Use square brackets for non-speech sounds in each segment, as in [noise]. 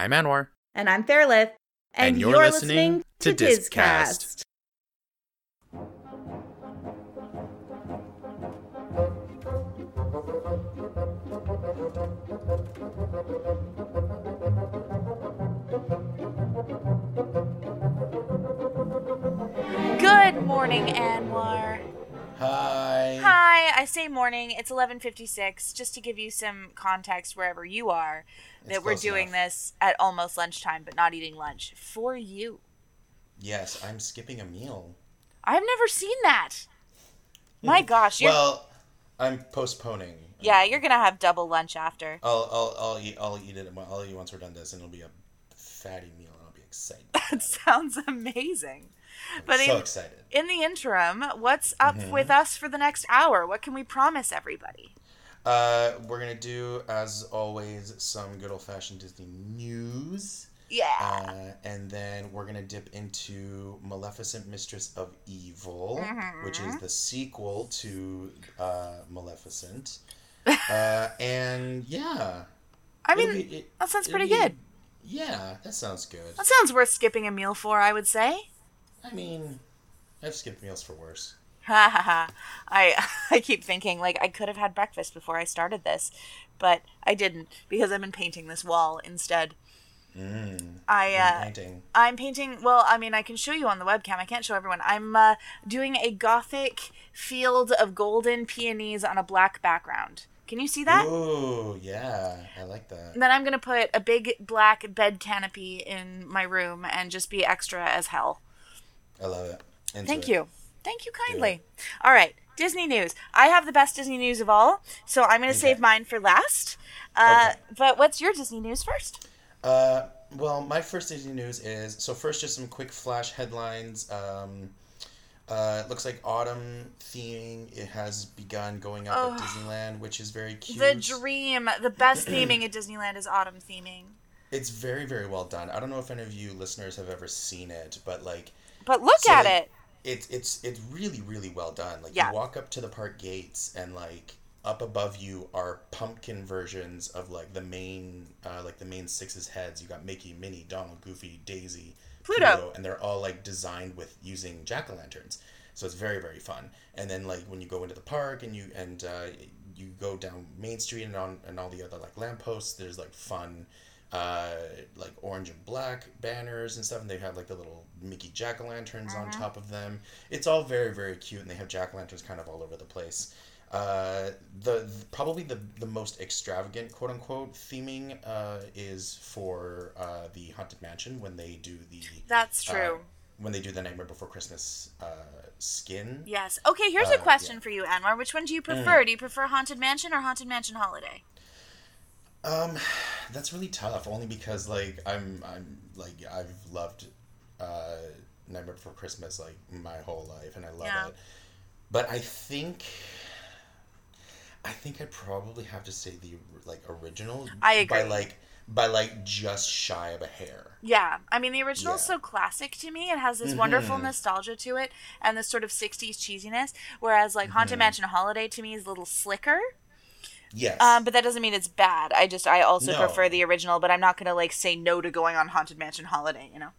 I'm Anwar. And I'm Fairlith. And you're listening to Discast. Good morning, Anwar. Hi. Hi, I say morning. It's 11:56 just to give you some context wherever you are that It's we're doing enough. this at almost lunchtime but not eating lunch for you. Yes, I'm skipping a meal. I've never seen that. My hmm. gosh, you're Well, I'm postponing. Yeah, you're going to have double lunch after. I'll I'll I'll eat I'll eat it. I'll eat once we're done this, and it'll be a fatty meal, and I'll be excited. [laughs] That sounds amazing. [laughs] But so in, excited. in the interim, what's up Mm-hmm. with us for the next hour? What can we promise everybody? Uh, we're gonna do as always some good old fashioned Disney news. Yeah. Uh, and then we're gonna dip into Maleficent, Mistress of Evil, which is the sequel to uh, Maleficent. [laughs] uh, and yeah, I mean, be- it- that sounds pretty be- good. Yeah, that sounds good. That sounds worth skipping a meal for, I would say. I mean, I've skipped meals for worse. Ha ha ha. I [laughs] I keep thinking like I could have had breakfast before I started this, but I didn't because I've been painting this wall instead. Mm. I What are you uh, painting. I'm painting. Well, I mean, I can show you on the webcam. I can't show everyone. I'm uh, doing a gothic field of golden peonies on a black background. Can you see that? Oh yeah, I like that. And then I'm gonna put a big black bed canopy in my room and just be extra as hell. I love it. Into Thank it. you. Thank you kindly. All right, Disney news. I have the best Disney news of all, so I'm going to save mine for last. Uh, Okay. But what's your Disney news first? Uh, well, my first Disney news is so first just some quick flash headlines. Um, uh, it looks like autumn theming it has begun going up Oh. at Disneyland, which is very cute. The dream. The best theming at Disneyland is autumn theming. It's very very well done. I don't know if any of you listeners have ever seen it, but like But look So, at like, it. it's it's it's really really well done. Like Yeah. you walk up to the park gates and like up above you are pumpkin versions of like the main uh, like the main six's heads. You got Mickey, Minnie, Donald, Goofy, Daisy, Pluto. and they're all like designed with using jack o' lanterns. So it's very very fun. And then like when you go into the park and you and uh, you go down Main Street and on and all the other like lampposts, there's like fun. Uh, like orange and black banners and stuff, and they have like the little Mickey jack o' lanterns on top of them. It's all very very cute, and they have jack o' lanterns kind of all over the place. Uh, the, the- probably the the most extravagant quote unquote theming uh, is for uh, the haunted mansion when they do the That's uh, true. when they do the Nightmare Before Christmas uh, skin. yes. Okay, here's uh, a question yeah. Mm. for you, Anwar. Which one do you prefer? Do you prefer Haunted Mansion or Haunted Mansion Holiday? Um, [sighs] that's really tough. Only because like I'm I'm like I've loved uh, Nightmare Before Christmas like my whole life, and I love Yeah. it. But I think I think I'd probably have to say the like original. I agree. By like by like just shy of a hair. Yeah, I mean the original is Yeah. so classic to me. It has this wonderful Mhm. nostalgia to it and this sort of '60s cheesiness. Whereas like Haunted Mm-hmm. Mansion Holiday to me is a little slicker. Yes. Um, but that doesn't mean it's bad. I just I also No. prefer the original, but I'm not gonna like say no to going on Haunted Mansion Holiday. You know?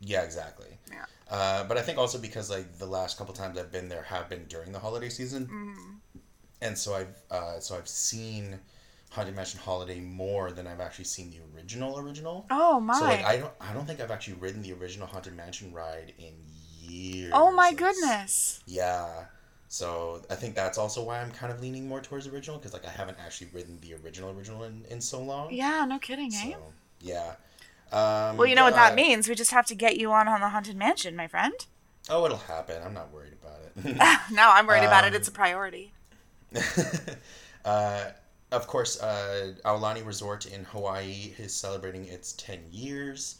Yeah, exactly. Yeah. Uh, but I think also because like the last couple times I've been there have been during the holiday season, Mm-hmm. and so I've uh, so I've seen Haunted Mansion Holiday more than I've actually seen the original original. Oh my! So like I don't I don't think I've actually ridden the original Haunted Mansion ride in years. oh my Like, goodness! Yeah. So I think that's also why I'm kind of leaning more towards original because like I haven't actually ridden the original original in, in so long. Yeah, no kidding, eh? Yeah. Um, well, you know what but, that means. We just have to get you on on the Haunted Mansion, my friend. Oh, it'll happen. I'm not worried about it. [laughs] [laughs] no, I'm worried about it. Um, It's a priority. [laughs] uh, of course, uh, Aulani Resort in Hawaii is celebrating its 10 years.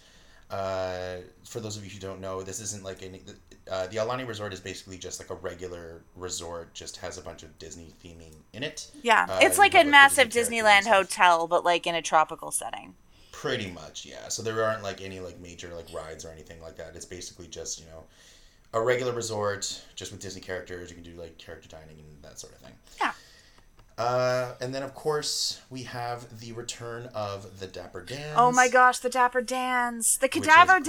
Uh, for those of you who don't know, this isn't like any. Uh, the Aulani Resort is basically just like a regular resort, just has a bunch of Disney theming in it. Yeah, uh, it's like a like, massive Disney Disneyland characters and stuff. hotel, but like in a tropical setting. Pretty much, yeah. So there aren't like any like major like rides or anything like that. It's basically just you know a regular resort just with Disney characters. You can do like character dining and that sort of thing. Yeah. Uh, and then of course we have the return of the Dapper Dans. Oh my gosh, the Dapper Dans, the Cadaver great.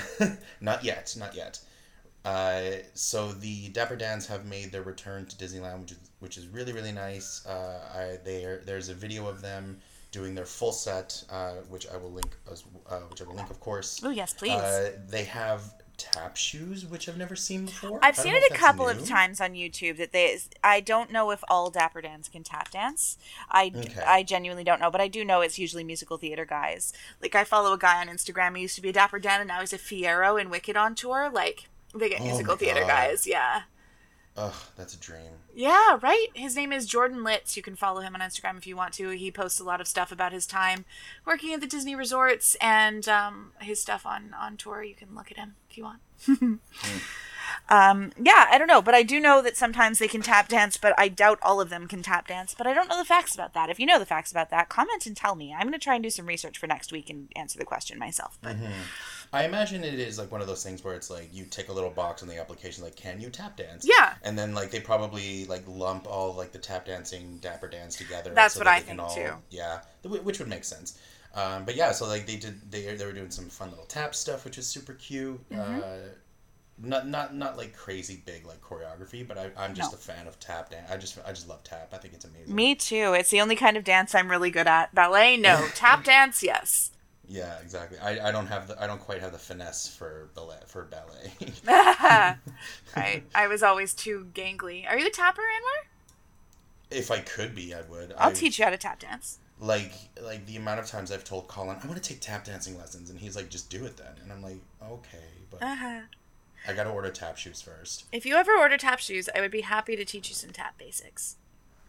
[laughs] Not yet, not yet. Uh, so the Dapper Dans have made their return to Disneyland, which is which is really really nice. Uh, I there there's a video of them doing their full set, uh, which I will link as uh, which I will link of course. Oh yes, please. Uh, they have tap shoes, which I've never seen before. I've seen it a couple of times on YouTube that they. I don't know if all Dapper Dans can tap dance. I, Okay. I genuinely don't know, but I do know it's usually musical theater guys. Like I follow a guy on Instagram. He used to be a Dapper Dan, and now he's a Fiyero in Wicked on tour. Like they get Oh musical theater God. guys. Yeah. Ugh, that's a dream. Yeah, right. His name is Jordan Litz. You can follow him on Instagram if you want to. He posts a lot of stuff about his time working at the Disney resorts and um, his stuff on on tour. You can look at him if you want. [laughs] um, yeah, I don't know, but I do know that sometimes they can tap dance, but I doubt all of them can tap dance. But I don't know the facts about that. If you know the facts about that, comment and tell me. I'm going to try and do some research for next week and answer the question myself. But I imagine it is like one of those things where it's like you tick a little box on the application, like can you tap dance? Yeah. And then like they probably like lump all like the tap dancing, dapper dance together. That's so what that I think, too. Yeah, which would make sense. Um, but yeah, so like they did, they they were doing some fun little tap stuff, which is super cute. Mm-hmm. Uh, not not not like crazy big like choreography, but I, I'm just No. a fan of tap dance. I just I just love tap. I think it's amazing. me too. It's the only kind of dance I'm really good at. Ballet, no. [laughs] tap dance, yes. Yeah, exactly. I, I don't have the I don't quite have the finesse for ballet for ballet. [laughs] [laughs] right. I was always too gangly. Are you a tapper, Anwar? if I could be, I would. I'll I- teach you how to tap dance. like like the amount of times I've told Colin I want to take tap dancing lessons and he's like just do it then and I'm like okay but Uh-huh. I got to order tap shoes first. If you ever order tap shoes, I would be happy to teach you some tap basics.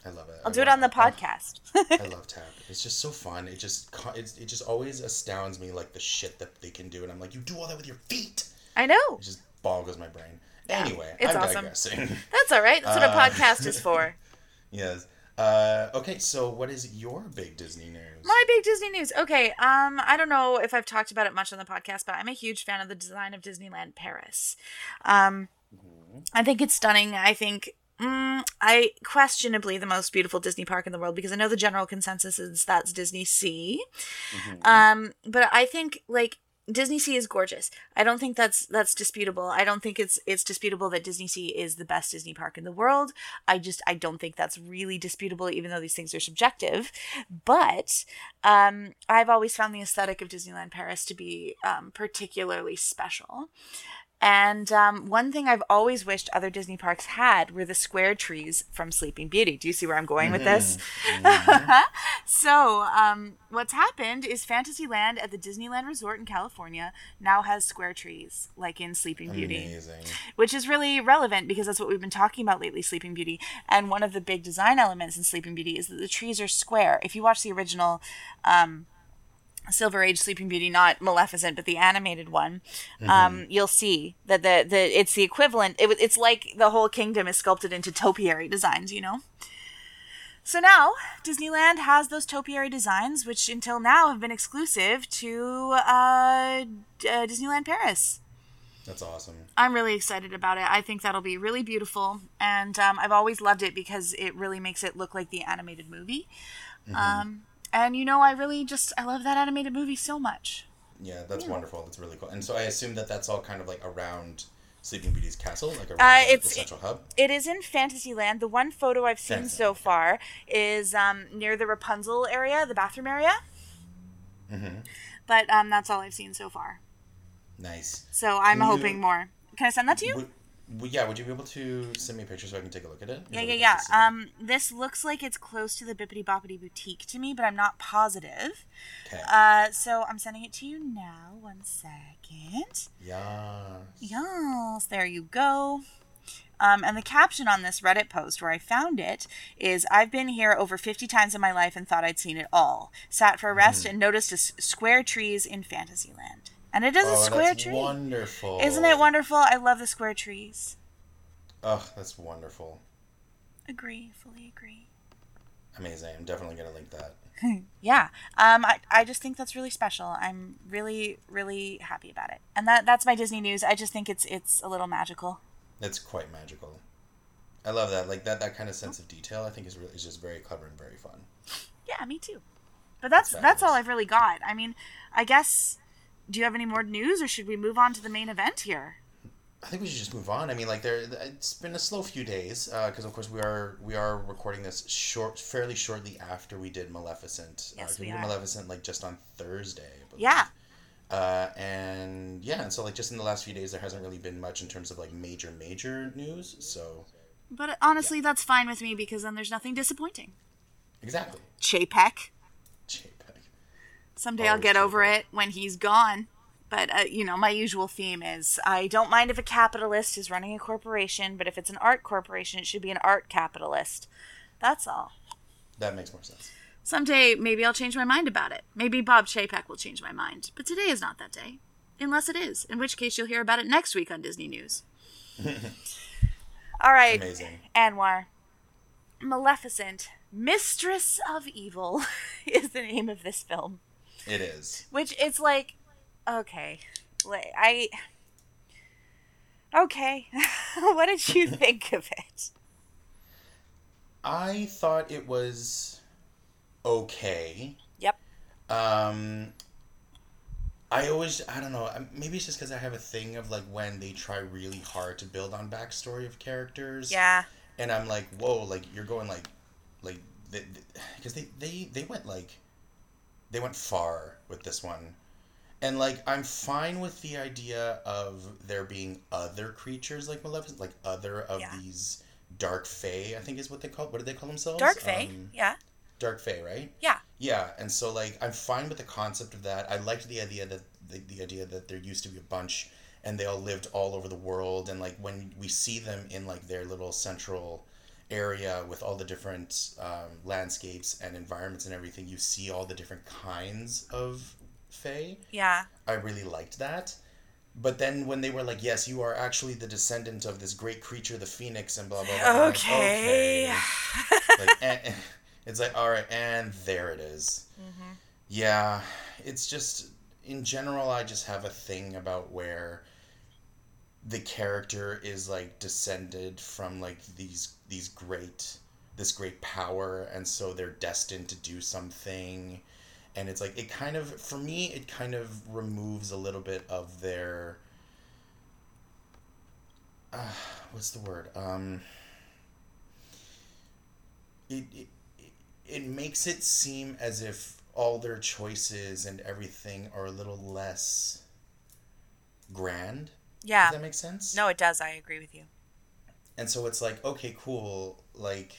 I love it. I'll I do it on the podcast. I [laughs] love tap. It's just so fun. It just it's, it just always astounds me like the shit that they can do and I'm like you do all that with your feet. I know. It just boggles my brain. Anyway, it's I'm awesome. digressing. [laughs] That's all right. That's what a Uh, podcast is for. [laughs] yes. Uh, okay, so what is your big Disney news? My big Disney news. Okay, um, I don't know if I've talked about it much on the podcast, but I'm a huge fan of the design of Disneyland Paris. Um, I think it's stunning. I think. Mm, I questionably the most beautiful Disney park in the world because I know the general consensus is that's Disney Sea. Um, but I think like Disney Sea is gorgeous. I don't think that's that's disputable. I don't think it's it's disputable that Disney Sea is the best Disney park in the world. I just I don't think that's really disputable, even though these things are subjective. But um, I've always found the aesthetic of Disneyland Paris to be um, particularly special. And um, one thing I've always wished other Disney parks had were the square trees from Sleeping Beauty. Do you see where I'm going with this? [laughs] so, um, what's happened is Fantasyland at the Disneyland Resort in California now has square trees, like in Sleeping Beauty Amazing. which is really relevant because that's what we've been talking about lately sleeping beauty and one of the big design elements in sleeping beauty is that the trees are square if you watch the original um, silver age sleeping beauty not maleficent but the animated one um, you'll see that the, the it's the equivalent it, it's like the whole kingdom is sculpted into topiary designs you know so now Disneyland has those topiary designs, which until now have been exclusive to uh, D- uh, Disneyland Paris. That's awesome. I'm really excited about it. I think that'll be really beautiful, and um, I've always loved it because it really makes it look like the animated movie. Um, and you know, I really just I love that animated movie so much. Yeah, that's wonderful. That's really cool. And so I assume that that's all kind of like around Sleeping Beauty's castle, like around Uh, the, the central hub. It is in Fantasyland. The one photo I've seen Fantasy, so far is um, near the Rapunzel area, the bathroom area. Mm-hmm. But um, that's all I've seen so far. Nice. So I'm Can you- hoping more. Can I send that to you? Would, would- yeah, would you be able to send me a picture so I can take a look at it? Yeah, yeah, yeah. Um, this looks like it's close to the Bibbidi Bobbidi Boutique to me, but I'm not positive. Okay. Uh, so I'm sending it to you now. One second. yeah. Yes, there you go. Um, and the caption on this Reddit post where I found it is I've been here over 50 times in my life and thought I'd seen it all. Sat for a rest Mm-hmm. and noticed a s- square trees in Fantasyland. And it is a Oh, square that's tree. wonderful. Isn't it wonderful? I love the square trees. Oh, that's wonderful. Agree, fully agree. Amazing. I'm definitely gonna link that. [laughs] yeah um I, I just think that's really special i'm really really happy about it and that that's my disney news i just think it's it's a little magical It's quite magical. I love that. Like that that kind of sense of detail. I think is really is just very clever and very fun. Yeah, me too. But that's That's that's all. I've really got. I mean, I guess. Do you have any more news, or should we move on to the main event here? I think we should just move on. I mean, like there, it's been a slow few days because, of course, we are we are recording this short, fairly shortly after we did Maleficent. Yes, uh, 'cause we did. Maleficent like just on Thursday. I. Yeah. Uh, and yeah, and so like just in the last few days, there hasn't really been much in terms of like major major news. So But honestly, that's fine with me because then there's nothing disappointing. exactly. Chapek. Someday I'll get over it when he's gone. But uh, you know, my usual theme is I don't mind if a capitalist is running a corporation, but if it's an art corporation, it should be an art capitalist. That's all. That makes more sense. Someday, maybe I'll change my mind about it. Maybe Bob Chapek will change my mind. But today is not that day. Unless it is, in which case you'll hear about it next week on Disney News. [laughs] All right, Amazing. Anwar. Maleficent, Mistress of Evil, [laughs] is the name of this film. It is. Which it's like, okay, like I. Okay, [laughs] what did you [laughs] think of it? I thought it was okay. Yep. Um, I always, I don't know, um, maybe it's just because I have a thing of like when they try really hard to build on backstory of characters. Yeah. And I'm like, whoa, like you're going like, like, because they, they, they went like, they went far with this one. And like, I'm fine with the idea of there being other creatures like Maleficent, like other of Yeah. these dark fae, I think is what they call, what do they call themselves? Dark Fae. Um, yeah. dark fae, right? Yeah. Yeah, and so like I'm fine with the concept of that. I liked the idea that the, the idea that there used to be a bunch and they all lived all over the world and like when we see them in like their little central area with all the different um, landscapes and environments and everything, you see all the different kinds of fae. Yeah. I really liked that. But then when they were like, "Yes, you are actually the descendant of this great creature, the phoenix," and blah blah blah. I'm like, Okay. okay like [laughs] and, [laughs] it's like all right and there it is. yeah it's just in general i just have a thing about where the character is like descended from like these these great this great power and so they're destined to do something. And it's like it kind of for me it kind of removes a little bit of their uh, what's the word? Um it, it it- makes it seem as if all their choices and everything are a little less grand Yeah. does that make sense No, it does. I agree with you. and so it's like okay cool like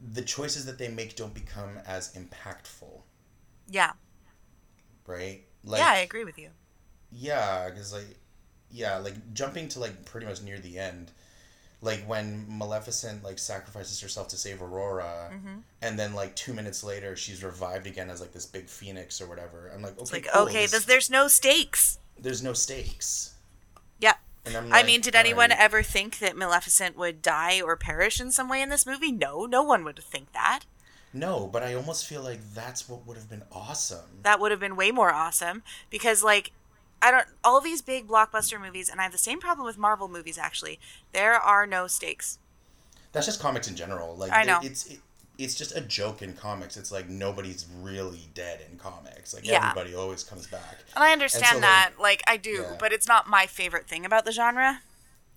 the choices that they make don't become as impactful Yeah. right like yeah, I agree with you. Yeah, because like, yeah, like jumping to like pretty much near the end, like when Maleficent like sacrifices herself to save Aurora, Mm-hmm. and then like two minutes later she's revived again as like this big phoenix or whatever. I'm like, okay, It's like, cool, okay, this- there's, there's no stakes. There's no stakes. Yeah. And I'm I mean, did anyone alright. ever think that Maleficent would die or perish in some way in this movie? No, no one would think that. No, but I almost feel like that's what would have been awesome. That would have been way more awesome because, like, I don't. All these big blockbuster movies, and I have the same problem with Marvel movies. Actually, there are no stakes. That's just comics in general. Like I know. it- it's it, it's just a joke in comics. It's like nobody's really dead in comics. Like Yeah. everybody always comes back. And I understand so, like, that, like, I do, yeah. but it's not my favorite thing about the genre.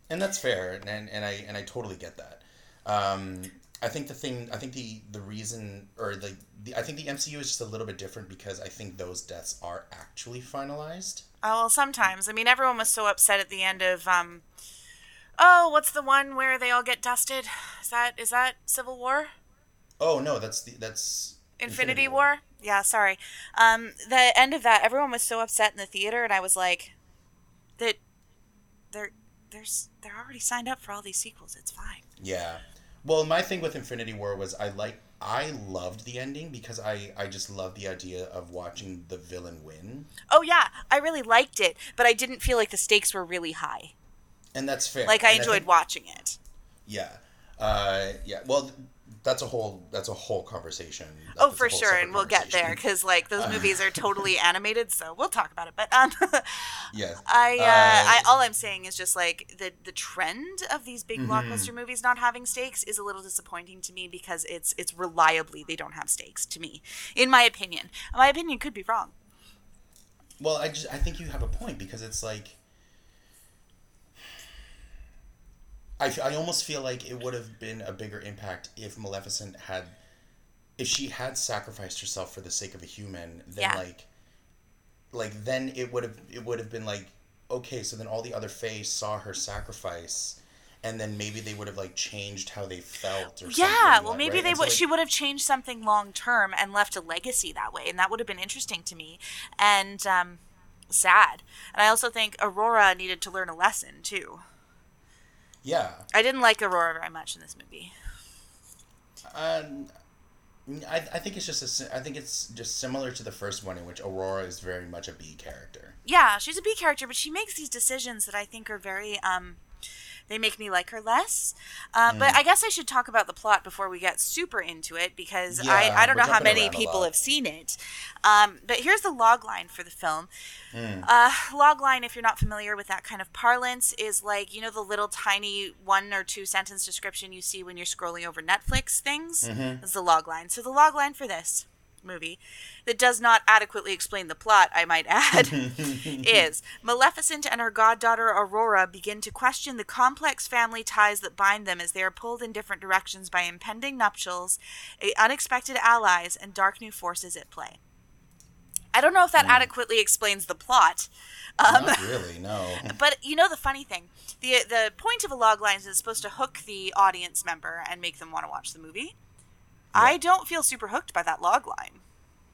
and that's fair and, and i and i totally get that um i think the thing i think the the reason or the, the i think the mcu is just a little bit different because i think those deaths are actually finalized Oh, well, sometimes. I mean, everyone was so upset at the end of, um, oh, what's the one where they all get dusted? Is that is that Civil War? Oh no that's the that's Infinity, War? Yeah, sorry. Um, the end of that, everyone was so upset in the theater, and I was like, that they're there's they're already signed up for all these sequels. It's fine. yeah well my thing with infinity war was i like i loved the ending because i i just love the idea of watching the villain win Oh yeah, I really liked it, but I didn't feel like the stakes were really high. and that's fair Like I And enjoyed think- watching it. Yeah. Uh, yeah. Well, that's a whole that's a whole conversation. oh, for sure, and we'll get there because like those [laughs] movies are totally animated, so we'll talk about it. But um, [laughs] Yes. I, uh, Uh, I all I'm saying is just like the the trend of these big Mm-hmm. blockbuster movies not having stakes is a little disappointing to me because it's it's reliably they don't have stakes to me, in my opinion. My opinion could be wrong. Well, I just I think you have a point because it's like I, I almost feel like it would have been a bigger impact if Maleficent had if she had sacrificed herself for the sake of a human then Yeah. like like then it would have it would have been like okay so then all the other fays saw her sacrifice and then maybe they would have like changed how they felt or Yeah, well, like, maybe right? they And so, would. like, she would have changed something long term and left a legacy that way, and that would have been interesting to me and um, sad. And I also think Aurora needed to learn a lesson too. Yeah I didn't like Aurora very much in this movie. Um, I, I think it's just a, I think it's just similar to the first one in which Aurora is very much a B character. Yeah, she's a B character, but she makes these decisions that I think are very um they make me like her less. Uh, Mm. But I guess I should talk about the plot before we get super into it because Yeah, I, I don't know how many people have seen it. Um, but here's the log line for the film. Mm. Uh, log line, if you're not familiar with that kind of parlance, is like, you know, the little tiny one or two sentence description you see when you're scrolling over Netflix things? Mm-hmm. Is the log line. So the log line for this movie that does not adequately explain the plot, I might add, [laughs] is Maleficent and her goddaughter Aurora begin to question the complex family ties that bind them as they are pulled in different directions by impending nuptials, unexpected allies, and dark new forces at play. I don't know if that adequately explains the plot. Um, Not really, no. [laughs] but you know the funny thing, the the point of a log line is it's supposed to hook the audience member and make them want to watch the movie. I don't feel super hooked by that log line,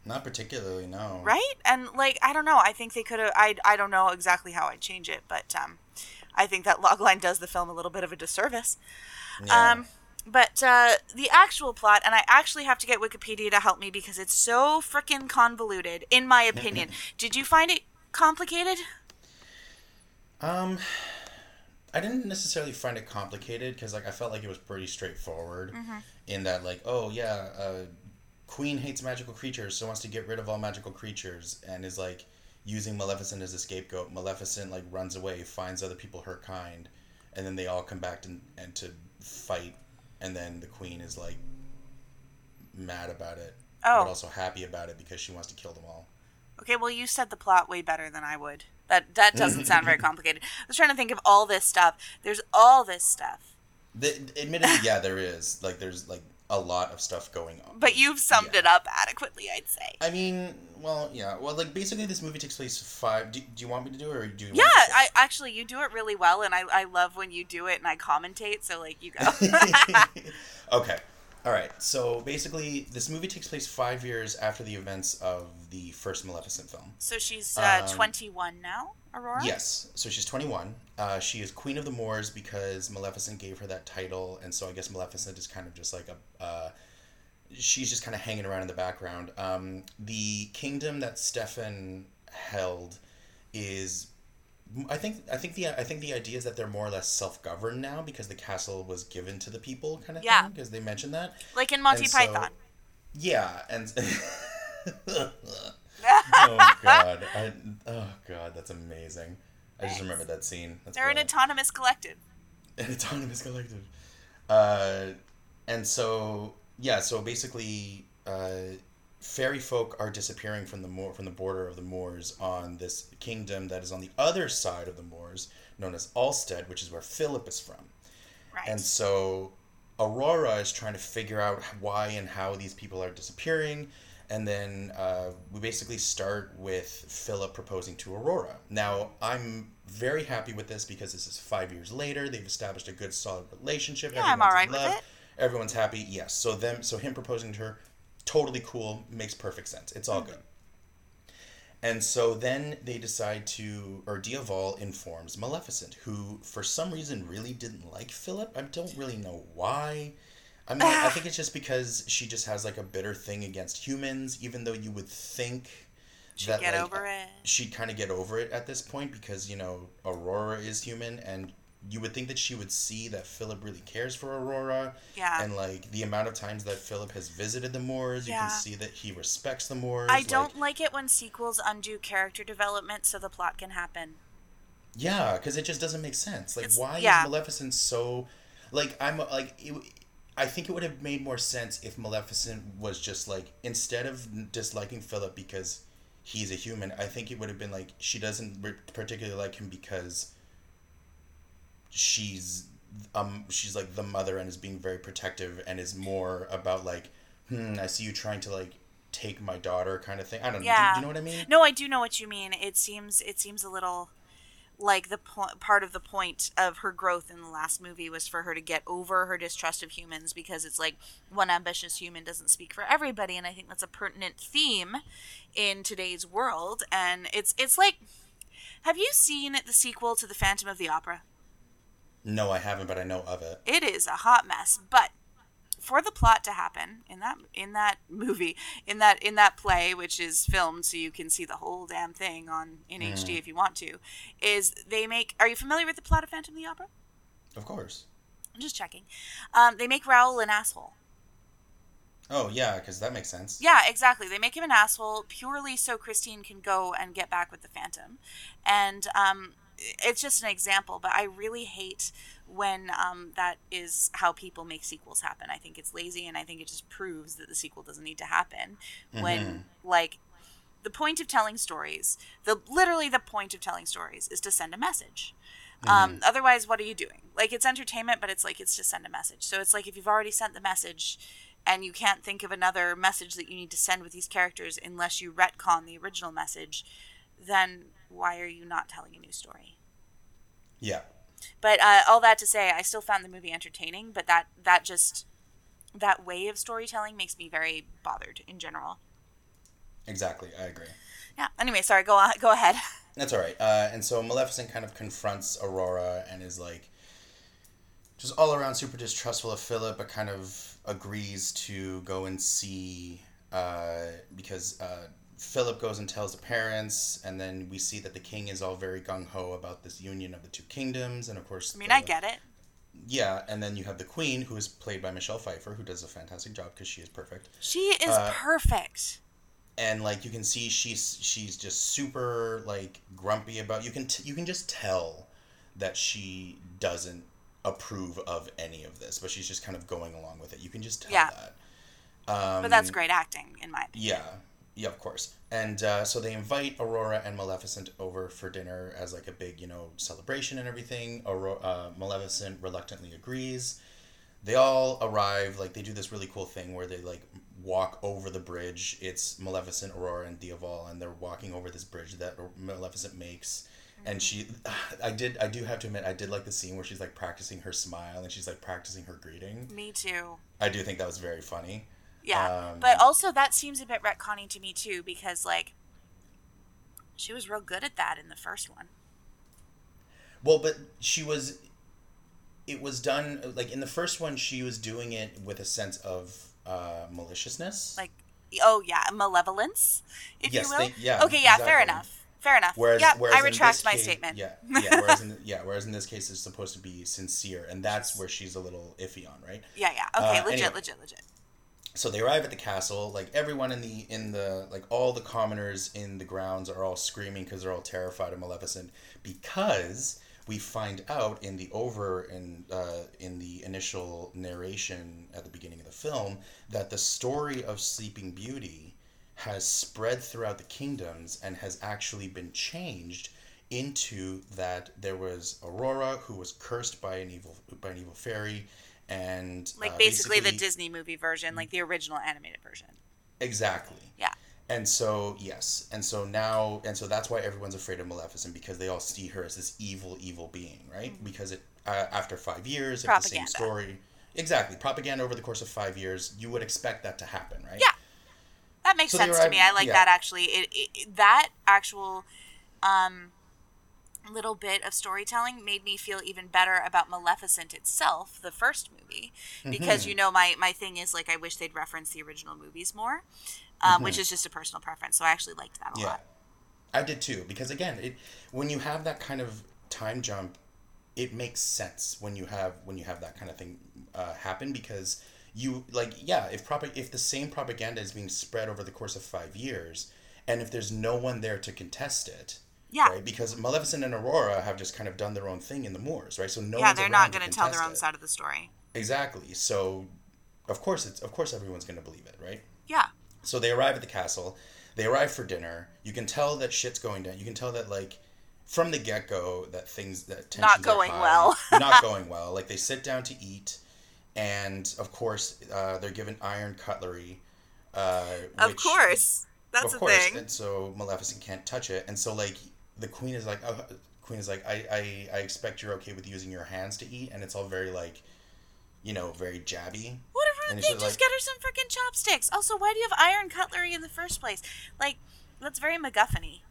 Not particularly, no. right? And like I don't know, I think they could have. I I don't know exactly how I'd change it, but um, I think that [laughs] log line does the film a little bit of a disservice. Yeah. Um, but uh, the actual plot, and I actually have to get Wikipedia to help me because it's so freaking convoluted, in my [laughs] opinion. Did you find it complicated? Um, I didn't necessarily find it complicated because like I felt like it was pretty straightforward Mm-hmm. In that like oh yeah, uh, Queen hates magical creatures, so wants to get rid of all magical creatures and is like using Maleficent as a scapegoat. Maleficent like runs away, finds other people her kind, and then they all come back to, and to fight, and then the Queen is like mad about it, Oh. but also happy about it because she wants to kill them all. Okay, well, you said the plot way better than I would. That that doesn't sound very [laughs] complicated. I was trying to think of all this stuff. There's all this stuff, The, admittedly, yeah, there is like there's like a lot of stuff going on. but you've summed Yeah. it up adequately, I'd say. I mean, well, yeah, well, like basically, this movie takes place five. Do, do you want me to do it, or do you? Yeah, I actually you do it really well, and I I love when you do it and I commentate. So like you go. [laughs] [laughs] okay, all right. So basically, this movie takes place five years after the events of the first Maleficent film. so she's uh, Um, 21 now, Aurora. Yes, so she's twenty one. Uh, she is Queen of the Moors because Maleficent gave her that title, and so I guess Maleficent is kind of just like a. Uh, she's just kind of hanging around in the background. Um, the kingdom that Stefan held is I think I think the I think the idea is that they're more or less self governed now because the castle was given to the people kind of Yeah. thing because they mentioned that. Like in Monty And so- Python. Yeah, and [laughs] [laughs] oh god, I, oh god, that's amazing. I just remember that scene. That's They're an autonomous collective. [laughs] an autonomous collective. Uh, and so yeah, so basically, uh, fairy folk are disappearing from the moor from the border of the moors on this kingdom that is on the other side of the moors, known as Ulstead, which is where Philip is from. Right. And so Aurora is trying to figure out why and how these people are disappearing. And then uh, we basically start with Philip proposing to Aurora. Now, I'm very happy with this because this is five years later. They've established a good, solid relationship. Yeah, I'm Everyone's alright with it. Everyone's happy. Yes. So them, so him proposing to her, totally cool. Makes perfect sense. It's all hmm. good. And so then they decide to, or Diaval informs Maleficent, who for some reason really didn't like Philip. I don't really know why. I mean, I ah. think it's just because she just has like a bitter thing against humans, even though you would think that get like, over it. she'd kind of get over it at this point because you know Aurora is human and you would think that she would see that Philip really cares for Aurora. Yeah. And like the amount of times that Philip has visited the Moors, you Yeah. can see that he respects the Moors. I like- don't like it when sequels undo character development so the plot can happen. Yeah, because it just doesn't make sense. Like, It's- why yeah. is Maleficent so? Like, I'm like, it, I think it would have made more sense if Maleficent was just like instead of disliking Philip because he's a human. I think it would have been like she doesn't particularly like him because she's um she's like the mother and is being very protective and is more about like hmm I see you trying to like take my daughter kind of thing. I don't know. Do, do you know what I mean? No, I do know what you mean. It seems it seems a little like the po- part of the point of her growth in the last movie was for her to get over her distrust of humans because it's like one ambitious human doesn't speak for everybody and I think that's a pertinent theme in today's world and it's it's like have you seen the sequel to The Phantom of the Opera? No, I haven't, but I know of it. it is a hot mess but for the plot to happen in that in that movie in that in that play which is filmed so you can see the whole damn thing on in HD if you want to is they make are you familiar with the plot of Phantom of the Opera Of course. I'm just checking um, they make Raoul an asshole Oh yeah, because that makes sense. Yeah, exactly. They make him an asshole purely so Christine can go and get back with the Phantom. And um, it's just an example, but I really hate when um, that is how people make sequels happen. I think it's lazy and I think it just proves that the sequel doesn't need to happen. When, like, the point of telling stories, the literally the point of telling stories is to send a message. Um, otherwise, what are you doing? Like, it's entertainment, but it's like it's to send a message. So it's like if you've already sent the message and you can't think of another message that you need to send with these characters unless you retcon the original message, then why are you not telling a new story? Yeah. But uh, all that to say, I still found the movie entertaining, but that that just that way of storytelling makes me very bothered in general. Exactly. I agree. Yeah. Anyway, sorry. Go on. Go ahead. [laughs] That's all right. Uh, and so Maleficent kind of confronts Aurora and is like, just all around super distrustful of Philip, but kind of agrees to go and see uh, because uh, Philip goes and tells the parents, and then we see that the king is all very gung ho about this union of the two kingdoms, and of course, I mean, the- I get it. Yeah, and then you have the queen, who is played by Michelle Pfeiffer, who does a fantastic job because she is perfect. She is Uh, perfect. and like you can see she's she's just super like grumpy about you can t- you can just tell that she doesn't approve of any of this but she's just kind of going along with it you can just tell Yeah. that um, But that's great acting, in my opinion. yeah yeah of course. And uh, so they invite aurora and maleficent over for dinner as like a big you know celebration and everything. Aurora, uh, maleficent reluctantly agrees. They all arrive like they do this really cool thing where they like walk over the bridge. It's maleficent aurora and diaval and they're walking over this bridge that maleficent makes. And she [sighs] i did i do have to admit i did like the scene where she's like practicing her smile and she's like practicing her greeting. Me too. i do think that was very funny Yeah. Um, but also, that seems a bit retconning to me, too, because, like, she was real good at that in the first one. Well, but she was. It was done like in the first one. She was doing it with a sense of uh, maliciousness. Like, oh, yeah, malevolence, if Yes, you will. they- yeah, okay, yeah, fair enough. Fair enough. whereas, yeah, whereas I retract my case- statement. Yeah, [laughs] yeah. Whereas in yeah, whereas in this case, it's supposed to be sincere, and that's where she's a little iffy on, right? yeah, yeah. Okay, Uh, legit, anyway. legit, legit. So they arrive at the castle like everyone in the in the like all the commoners in the grounds are all screaming because they're all terrified of maleficent because we find out in the over in uh, in the initial narration at the beginning of the film that the story of sleeping beauty has spread throughout the kingdoms and has actually been changed into that there was aurora who was cursed by an evil by an evil fairy and Like, uh, basically, the Disney movie version, like the original animated version. Exactly. Yeah. And so yes, and so now, and so that's why everyone's afraid of Maleficent because they all see her as this evil, evil being, right? Because it uh, after five years of the same Mm-hmm. Story, exactly propaganda over the course of five years, you would expect that to happen, right? Yeah. That makes So sense to me. I like yeah. that actually. It, it that actual um little bit of storytelling made me feel even better about Maleficent itself, the first movie, because Mm-hmm. you know my my thing is like I wish they'd reference the original movies more, um, which is just a personal preference. So I actually liked that a Mm-hmm. Yeah. lot. I did too because again, it when you have that kind of time jump it makes sense when you have when you have that kind of thing uh, happen because you like yeah if prop- if the same propaganda is being spread over the course of five years and if there's no one there to contest it Yeah. right because maleficent and aurora have just kind of done their own thing in the moors right so no yeah, they're not going to tell their own it. side of the story. exactly so of course it's of course everyone's going to believe it right Yeah. so they arrive at the castle. They arrive for dinner. You can tell that shit's going down. You can tell that like from the get go that things that tensions Not going high. well. [laughs] not [laughs] going well. Like they sit down to eat, and of course uh, they're given iron cutlery. Uh, Of which- course. That's of a course. thing. And so Maleficent can't touch it, and so like the queen is like, oh, queen is like, I, I I expect you're okay with using your hands to eat, and it's all very like, you know, very jabby. What if And they just like- get her some freaking chopsticks? Also, why do you have iron cutlery in the first place? Like, that's very MacGuffin-y.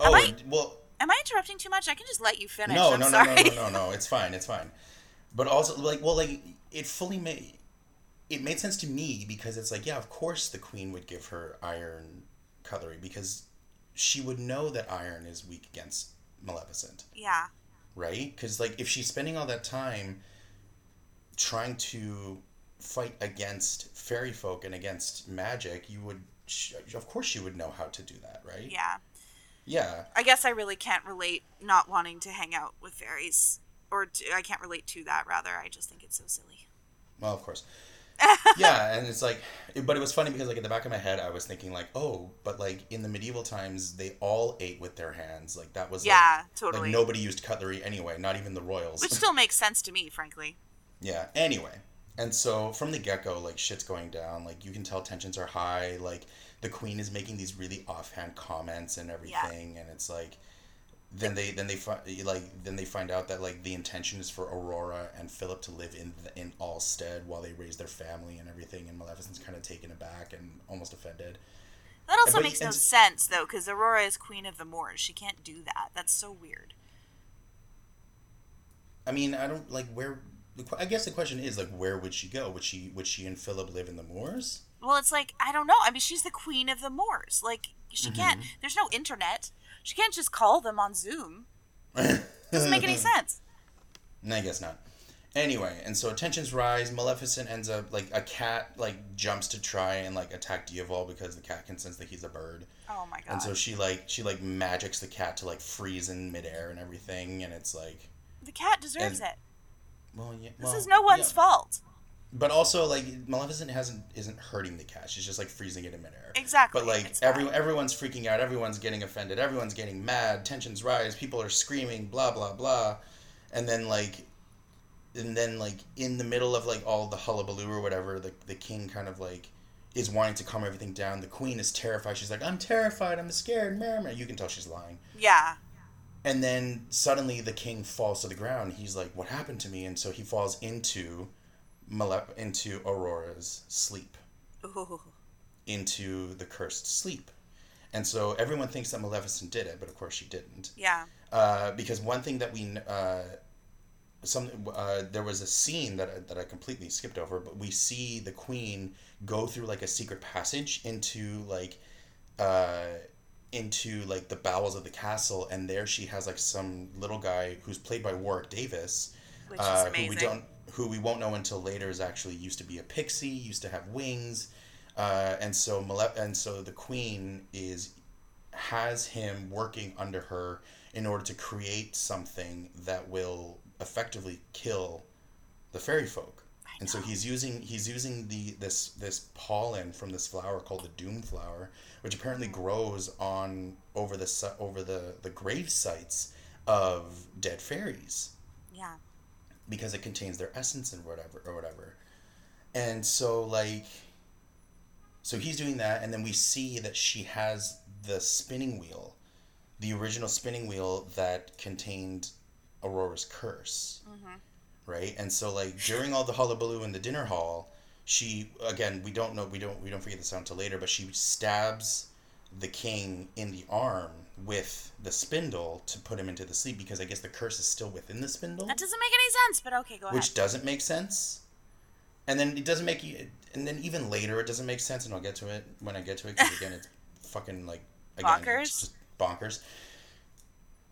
Oh I- well, Am I interrupting too much? I can just let you finish. No, I'm no, no, no, no, no, no. It's fine. It's fine. But also, like, well, like, it fully made it made sense to me because it's like, yeah, of course, the queen would give her iron cutlery because she would know that iron is weak against Maleficent, Yeah. right? Because like, if she's spending all that time trying to fight against fairy folk and against magic, you would, sh- of course, she would know how to do that, right? Yeah. Yeah. I guess I really can't relate not wanting to hang out with fairies. Or to, I can't relate to that, rather. I just think it's so silly. Well, of course. [laughs] yeah, and it's like, but it was funny because like in the back of my head, I was thinking like, oh, but like in the medieval times, they all ate with their hands. Like that was Yeah, like, totally. Like nobody used cutlery anyway, not even the royals. Which still makes sense to me, frankly. yeah. Anyway, and so from the get go, like shit's going down. Like you can tell tensions are high. Like the queen is making these really offhand comments and everything, and it's like. Then they then they find like then they find out that like the intention is for Aurora and Philip to live in the, in Ulstead while they raise their family and everything, and Maleficent's kind of taken aback and almost offended. That also But- makes no sense, though, because Aurora is queen of the Moors. She can't do that. That's so weird. I mean, I don't like where. I guess the question is like, where would she go? Would she would she and Philip live in the moors? Well, it's like, I don't know. I mean, she's the queen of the Moors. Like, she Mm-hmm. can't, there's no internet. She can't just call them on Zoom. [laughs] Doesn't make any sense. No, I guess not. Anyway, and so tensions rise. Maleficent ends up like a cat like jumps to try and like attack Diaval because the cat can sense that he's a bird, Oh my god. and so she like she like magics the cat to like freeze in midair and everything, and it's like, the cat deserves and- it. well, yeah, This is no one's yeah. fault. But also like Maleficent hasn't isn't hurting the cat; she's just like freezing it in midair. Exactly. But like every everyone's freaking out, everyone's getting offended, everyone's getting mad, tensions rise, people are screaming, blah blah blah, and then like, and then like in the middle of like all the hullabaloo or whatever, the the king kind of like is wanting to calm everything down. The queen is terrified. She's like, "I'm terrified. I'm scared." Meh." You can tell she's lying. Yeah. And then suddenly the king falls to the ground. He's like, "What happened to me?" And so he falls into, Male- into Aurora's sleep Ooh. into the cursed sleep. And so everyone thinks that Maleficent did it, but of course she didn't. Yeah. Uh, because one thing that we, uh, some, uh, there was a scene that I, that I completely skipped over, but we see the queen go through like a secret passage into like, uh, into like the bowels of the castle, and there she has like some little guy who's played by Warwick Davis, Which is uh, amazing. who we don't who we won't know until later is actually used to be a pixie, used to have wings, uh, and so Male- and so the queen is has him working under her in order to create something that will effectively kill the fairy folk. And so he's using he's using the this this pollen from this flower called the doom flower, which apparently grows on over the over the the grave sites of dead fairies Yeah. Because it contains their essence and whatever or whatever. And so like so he's doing that and then we see that she has the spinning wheel, the original spinning wheel that contained Aurora's curse. Mm-hmm. Right? And so like during all the hullabaloo in the dinner hall, she again, we don't know we don't we don't forget this until later, but she stabs the king in the arm with the spindle to put him into the sleep because I guess the curse is still within the spindle That doesn't make any sense, but okay, go ahead. which doesn't make sense. And then it doesn't make you, and then even later it doesn't make sense, and I'll get to it when I get to it because again it's [laughs] fucking like again Bonkers. bonkers.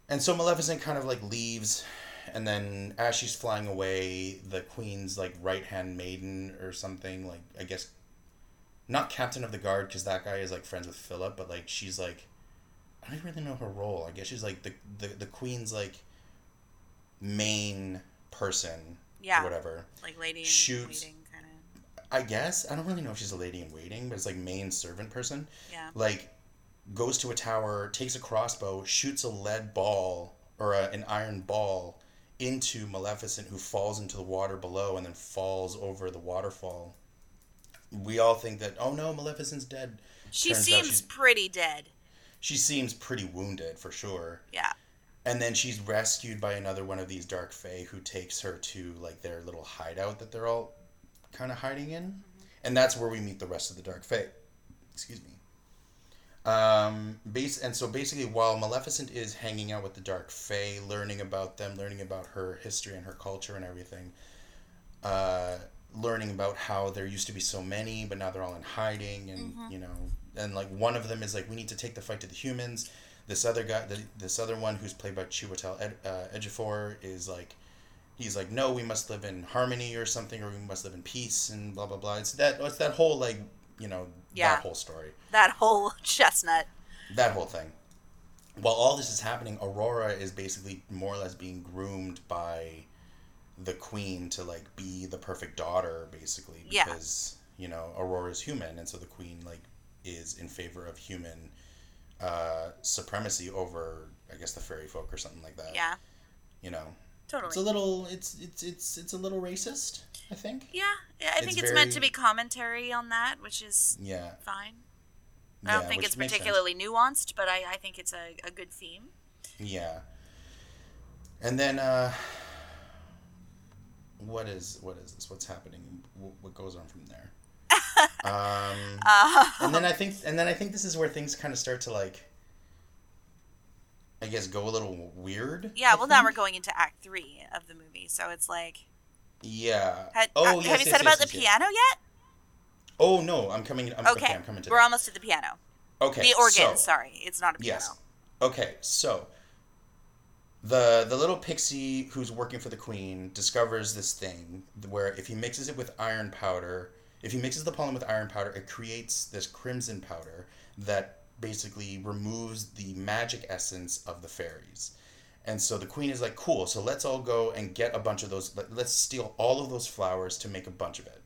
And so Maleficent kind of like leaves, and then as she's flying away, the queen's like right hand maiden or something like I guess, not captain of the guard because that guy is like friends with Philip, but like she's like, I don't really know her role. I guess she's like the the, the queen's like main person. Yeah. Or whatever. Like lady in Shoots- waiting kind of. I guess I don't really know if she's a lady in waiting, but it's like main servant person. Yeah. Like, goes to a tower, takes a crossbow, shoots a lead ball or a, an iron ball into Maleficent, who falls into the water below and then falls over the waterfall. We all think that oh no, Maleficent's dead. She Turns seems pretty dead. She seems pretty wounded for sure. Yeah. And then she's rescued by another one of these dark fae who takes her to like their little hideout that they're all kind of hiding in, and that's where we meet the rest of the dark fae. Excuse me. Um, base and so basically, while Maleficent is hanging out with the dark fae, learning about them, learning about her history and her culture and everything, uh, learning about how there used to be so many, but now they're all in hiding, and you know, and like one of them is like, we need to take the fight to the humans. This other guy, the, this other one who's played by Chiwetel Ed, uh, Ejiofor, is like, he's like, no, we must live in harmony or something, or we must live in peace, and blah blah blah. It's that, it's that whole like, you know, Yeah. that whole story That whole [laughs] chestnut. that whole thing. While all this is happening, Aurora is basically more or less being groomed by the queen to like be the perfect daughter, basically. Yeah. Because you know Aurora is human, and so the queen like is in favor of human uh, supremacy over, I guess, the fairy folk or something like that. Yeah. You know, Totally. it's a little, it's it's it's it's a little racist. I think. yeah. Yeah. I think It's it's, meant to be commentary on that, which is Yeah. fine. I don't think it's particularly nuanced, but I, I think it's a, a good theme. Yeah. And then uh what is what is this? What's happening? Wh- What goes on from there? Um [laughs] and then I think and then I think this is where things kind of start to like I guess go a little weird. yeah. I Well, now we're going into Act Three of the movie, so it's like, Yeah. had, oh, uh, yes, have you yes, said about yes, the yes, yes. piano yet? Oh no, I'm coming I'm, okay. Okay, I'm coming to we're that. almost at the piano. Okay. the organ. so- sorry, it's not a piano. Yes. Okay, so the the little pixie who's working for the queen discovers this thing where if he mixes it with iron powder, if he mixes the pollen with iron powder, it creates this crimson powder that basically removes the magic essence of the fairies. And so the queen is like, "Cool, so let's all go and get a bunch of those. let- Let's steal all of those flowers to make a bunch of it."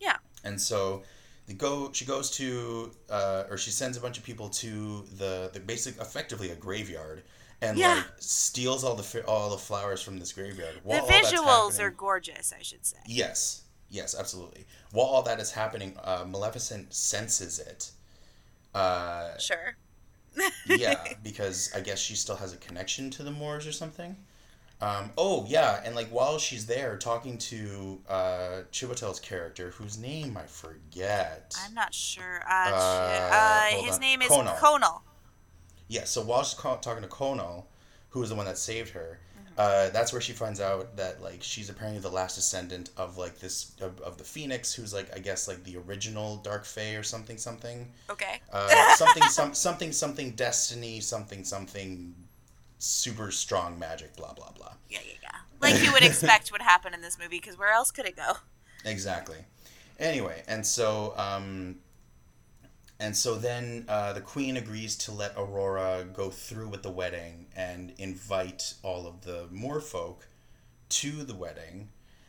Yeah. And so they go. She goes to, uh, or she sends a bunch of people to the the basic, effectively a graveyard, and Yeah. like steals all the all the flowers from this graveyard. The While all that's visuals are gorgeous, I should say. yes, yes, absolutely. While all that is happening, uh, Maleficent senses it. Uh, Sure. [laughs] yeah, because I guess she still has a connection to the Moors or something. Um, oh yeah, and like while she's there talking to uh, Chiwetel's character, whose name I forget. I'm not sure. Uh, Uh, uh, his on. name is Conall. Conall. Yeah, so while she's talking to Conall, who is the one that saved her. Uh, that's where she finds out that like she's apparently the last descendant of like this of, of the Phoenix, who's like I guess like the original Dark Fae or something something, Okay. uh, [laughs] something some something something destiny something something super strong magic blah blah blah. Yeah, yeah, yeah. Like you would expect would happen in this movie, because where else could it go? Exactly. Anyway, and so um, and so then uh, the queen agrees to let Aurora go through with the wedding and invite all of the Moor folk to the wedding.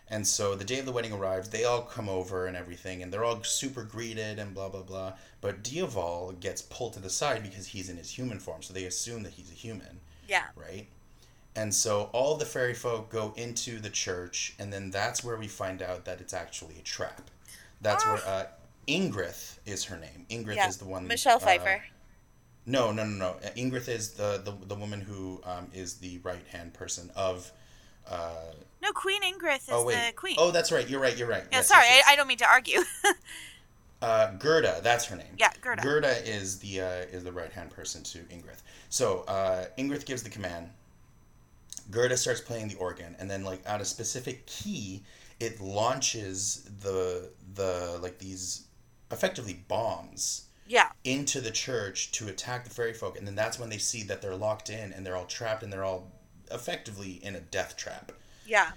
And so the day of the wedding arrives, they all come over and everything, and they're all super greeted and blah blah blah. But Diaval gets pulled to the side because he's in his human form, so they assume that he's a human Yeah. right? And so all the fairy folk go into the church, and then that's where we find out that it's actually a trap. That's where uh, Ingrid is her name. Ingrid Yeah. is the one. Michelle uh, Pfeiffer. no, no, no, no. Uh, Ingrid is the the, the woman who um, is the right hand person of. Uh, no, Queen Ingrid is oh wait. the queen. Oh, that's right. You're right. You're right. yeah, Yes, sorry, yes, yes. I, I don't mean to argue. [laughs] Uh, Gerda, that's her name. Yeah, Gerda. Gerda is the uh, is the right hand person to Ingrid. So uh, Ingrid gives the command. Gerda starts playing the organ, and then like at a specific key, it launches the the like these effectively bombs yeah. into the church to attack the fairy folk, and then that's when they see that they're locked in and they're all trapped and they're all effectively in a death trap. Yeah.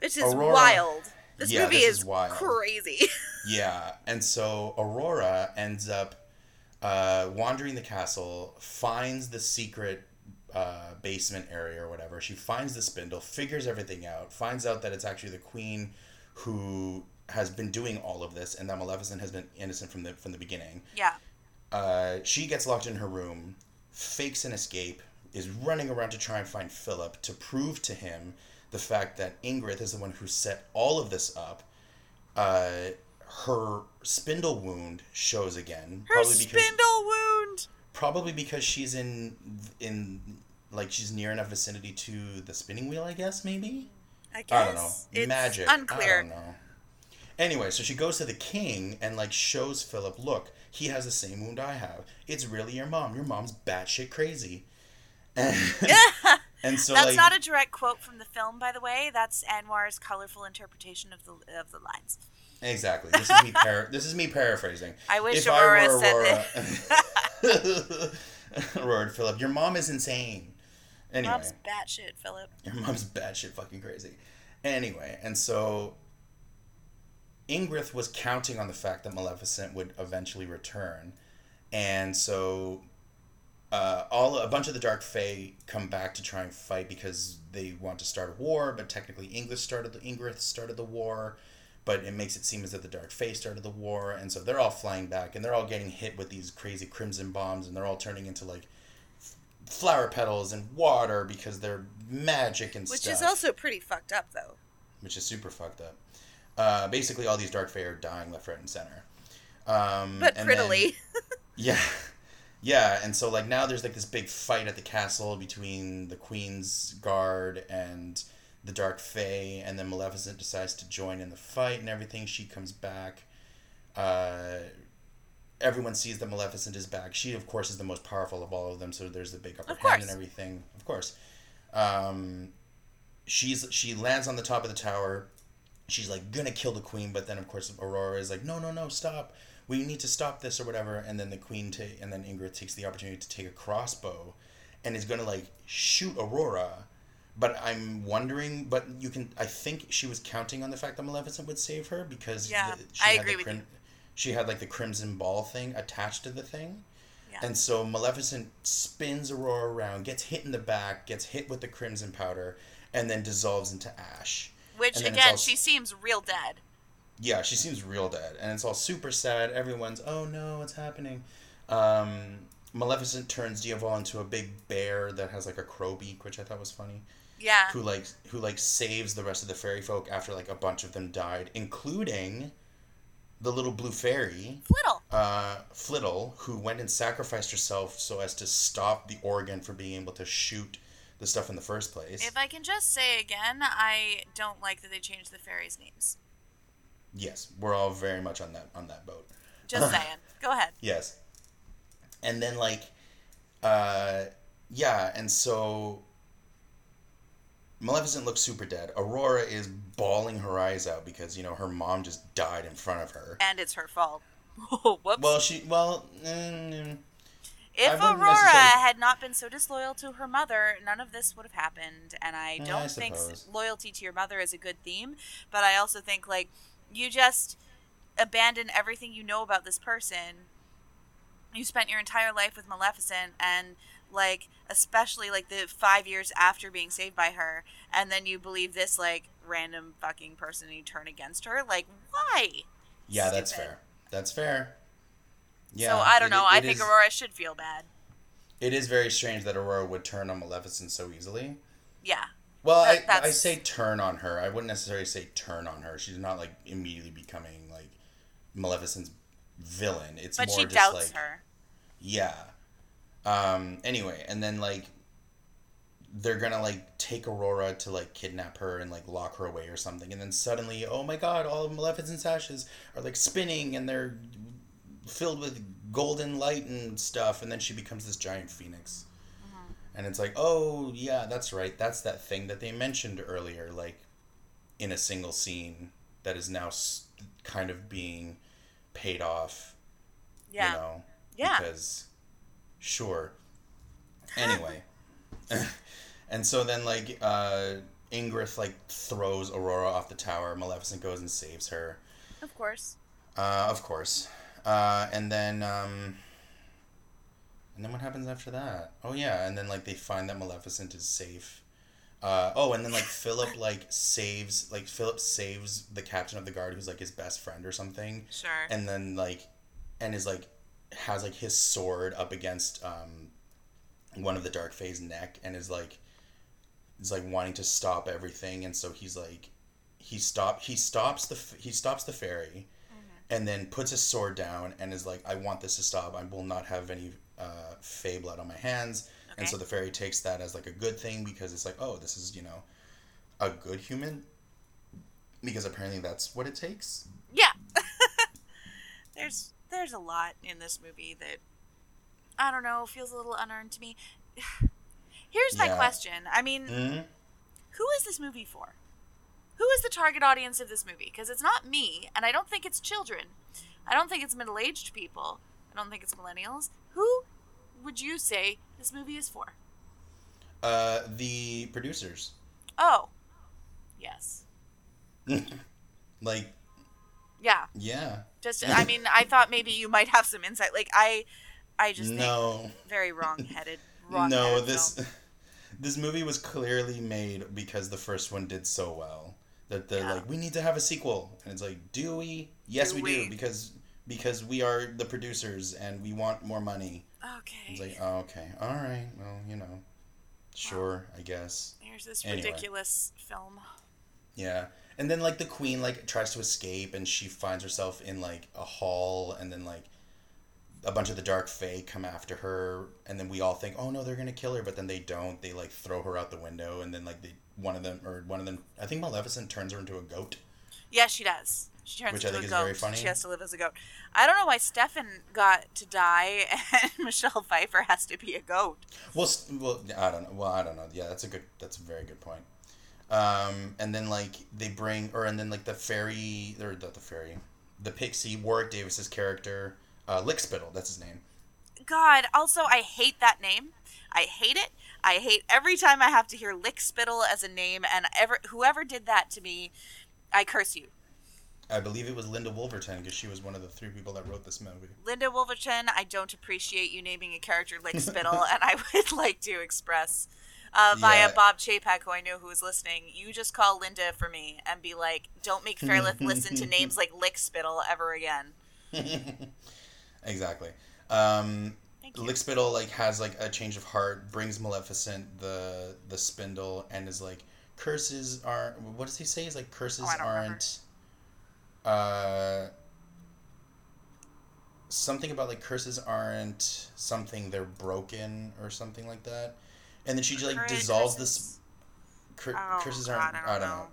Which is Aurora- wild. This Yeah, movie this is, is wild. crazy. [laughs] Yeah, and so Aurora ends up uh, wandering the castle, finds the secret uh, basement area or whatever. She finds the spindle, figures everything out, finds out that it's actually the queen who has been doing all of this, and that Maleficent has been innocent from the from the beginning. yeah. Uh, she gets locked in her room, fakes an escape, is running around to try and find Philip to prove to him the fact that Ingrid is the one who set all of this up. Uh, her spindle wound shows again, Her spindle wound. probably because she's in in like she's near enough vicinity to the spinning wheel. I guess maybe. I guess. I don't know. It's Magic. unclear. I don't know. Anyway, so she goes to the king and like shows Philip, look, he has the same wound I have. It's really your mom. Your mom's batshit crazy. And, [laughs] and so That's like, not a direct quote from the film, by the way. That's Anwar's colorful interpretation of the of the lines. exactly. This is me. Par- [laughs] this is me paraphrasing. I wish If Aurora I were said Aurora, [laughs] Aurora Philip, your mom is insane. Anyway, Mom's batshit, Philip. Your mom's batshit fucking crazy. Anyway, and so Ingrid was counting on the fact that Maleficent would eventually return, and so uh, all a bunch of the Dark Fae come back to try and fight because they want to start a war. But technically, Ingrid started the Ingrid started the war, but it makes it seem as if the Dark Fae started the war, and so they're all flying back and they're all getting hit with these crazy crimson bombs, and they're all turning into like flower petals and water because they're magic and Which stuff Which is also pretty fucked up, though. which is super fucked up. Uh, basically, all these dark fae are dying left, right, and center. Um, But and prettily. then- [laughs] yeah, yeah, and so like now there's like this big fight at the castle between the queen's guard and the dark fae, and then Maleficent decides to join in the fight and everything. She comes back. Uh, everyone sees that Maleficent is back. She, of course, is the most powerful of all of them. So there's the big upper Of hand and everything. Of course. Um, she's she lands on the top of the tower. She's like gonna kill the queen, but then of course Aurora is like, no, no, no, stop. We need to stop this or whatever. And then the queen ta- and then Ingrid takes the opportunity to take a crossbow, and is gonna like shoot Aurora. But I'm wondering, but you can. I think she was counting on the fact that Maleficent would save her because Yeah, the- I had agree the with you. She had like the crimson ball thing attached to the thing. Yeah. And so Maleficent spins Aurora around, gets hit in the back, gets hit with the crimson powder, and then dissolves into ash. Which, and then it's again, all- she seems real dead. Yeah, she seems real dead, and it's all super sad. Everyone's, oh no, what's happening? Um, Maleficent turns Diaval into a big bear that has like a crow beak, which I thought was funny. Yeah. Who like who like saves the rest of the fairy folk after like a bunch of them died, including the little blue fairy Flittle. uh, Flittle, who went and sacrificed herself so as to stop the organ from being able to shoot the stuff in the first place. If I can just say again, I don't like that they changed the fairies' names. yes, we're all very much on that on that boat. Just [laughs] saying. Go ahead. Yes. And then like uh yeah, and so Maleficent looks super dead. Aurora is bawling her eyes out because, you know, her mom just died in front of her. And it's her fault. [laughs] Whoops. Well, she well, mm, if Aurora necessarily- had not been so disloyal to her mother, none of this would have happened. And I don't I think loyalty to your mother is a good theme. But I also think, like, you just abandon everything you know about this person. You spent your entire life with Maleficent, and, like, especially, like, the five years after being saved by her, and then you believe this, like, random fucking person and you turn against her. Like, why? yeah, that's fair. That's fair. Yeah. so I don't it- know. it I think is- Aurora should feel bad. It is very strange that Aurora would turn on Maleficent so easily. Yeah. Well, That- I, I say turn on her. I wouldn't necessarily say turn on her. She's not like immediately becoming like Maleficent's villain. It's But more she just doubts like her. yeah. Um. Anyway, and then like they're gonna like take Aurora to like kidnap her and like lock her away or something, and then suddenly, oh my god, all of Maleficent's ashes are like spinning and they're filled with golden light and stuff, and then she becomes this giant phoenix. And it's like, oh yeah, that's right. That's that thing that they mentioned earlier, like in a single scene that is now s- kind of being paid off. Yeah. You know. Yeah. Because, sure. Anyway, [laughs] And so then like uh Ingrid like throws Aurora off the tower. Maleficent goes and saves her. Of course. Uh, of course. Uh, and then um, and then what happens after that? Oh yeah, and then like they find that Maleficent is safe. Uh, oh, and then like Philip like saves like Philip saves the captain of the guard who's like his best friend or something. Sure. And then like, and is like has like his sword up against um, one of the Dark Fae's neck and is like, is like wanting to stop everything, and so he's like, he stop he stops the he stops the ferry, and then puts his sword down and is like, I want this to stop. I will not have any uh, Fae blood on my hands. And so the fairy takes that as like a good thing because it's like, oh, this is you know, a good human. Because apparently that's what it takes. Yeah. [laughs] there's there's a lot in this movie that I don't know feels a little unearned to me. [sighs] Here's my Yeah. question. I mean, Mm-hmm. who is this movie for? Who is the target audience of this movie? Because it's not me, and I don't think it's children. I don't think it's middle aged people. I don't think it's millennials. Who would you say this movie is for? Uh, the producers, Oh, yes. [laughs] like, Yeah. yeah, Just, [laughs] I mean, I thought maybe you might have some insight. Like, I, I just think no, very wrong-headed. [laughs] Wrong no, this, this movie was clearly made because the first one did so well that they're Yeah. like, we need to have a sequel, and it's like, do we? Yes, Do we, we? do because because we are the producers and we want more money. Okay. It's like, oh, okay, all right, well, you know, sure, I guess. Here's this Anyway. ridiculous film. Yeah. And then like the queen like tries to escape and she finds herself in like a hall and then like a bunch of the dark fae come after her and then we all think, "Oh no, they're going to kill her," but then they don't. They like throw her out the window and then like they one of them or one of them I think Maleficent turns her into a goat. Yeah, she does. She turns Which I think a is goat. very funny. She has to live as a goat. I don't know why Stefan got to die [laughs] and Michelle Pfeiffer has to be a goat. Well, well, I don't know. Well, I don't know. Yeah, that's a good. That's a very good point. Um, and then like they bring, or and then like the fairy, or not the fairy, the pixie Warwick Davis's character, uh, Lickspittle. That's his name. God, also, I hate that name. I hate it. I hate every time I have to hear Lickspittle as a name, and ever whoever did that to me, I curse you. I believe it was Linda Woolverton because she was one of the three people that wrote this movie. Linda Woolverton, I don't appreciate you naming a character [laughs] Lickspittle, and I would [laughs] like to express uh, via Yeah. Bob Chapek, who I know who is listening, you just call Linda for me and be like, don't make Fairlith listen to [laughs] names like Lickspittle ever again. Exactly. Um. Lickspittle like has like a change of heart, brings Maleficent the the spindle, and is like curses aren't. What does he say? He's like curses Oh, don't remember. aren't. Uh, something about like curses aren't something they're broken or something like that, and then she just like dissolves this. Cur- Oh, curses God, aren't. I don't I don't know. know.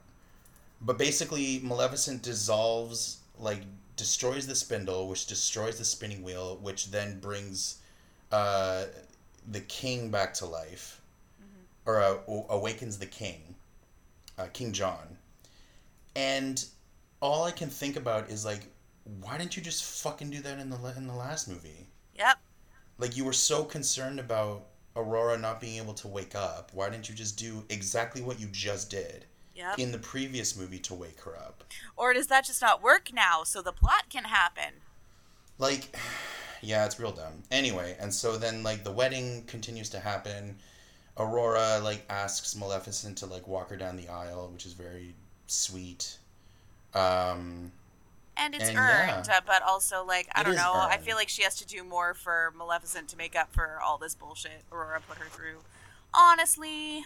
But basically, Maleficent dissolves, like, destroys the spindle, which destroys the spinning wheel, which then brings uh, the king back to life, Mm-hmm. or uh, awakens the king, uh, King John. And all I can think about is, like, why didn't you just fucking do that in the, in the last movie? Yep. Like, you were so concerned about Aurora not being able to wake up. Why didn't you just do exactly what you just did? Yep. in the previous movie to wake her up. Or does that just not work now so the plot can happen? Like, [sighs] yeah, it's real dumb. Anyway, and so then like the wedding continues to happen. Aurora like asks Maleficent to like walk her down the aisle, which is very sweet. Um, And it's And earned, yeah. uh, but also, like, I It don't know. I feel like she has to do more for Maleficent to make up for all this bullshit Aurora put her through. Honestly,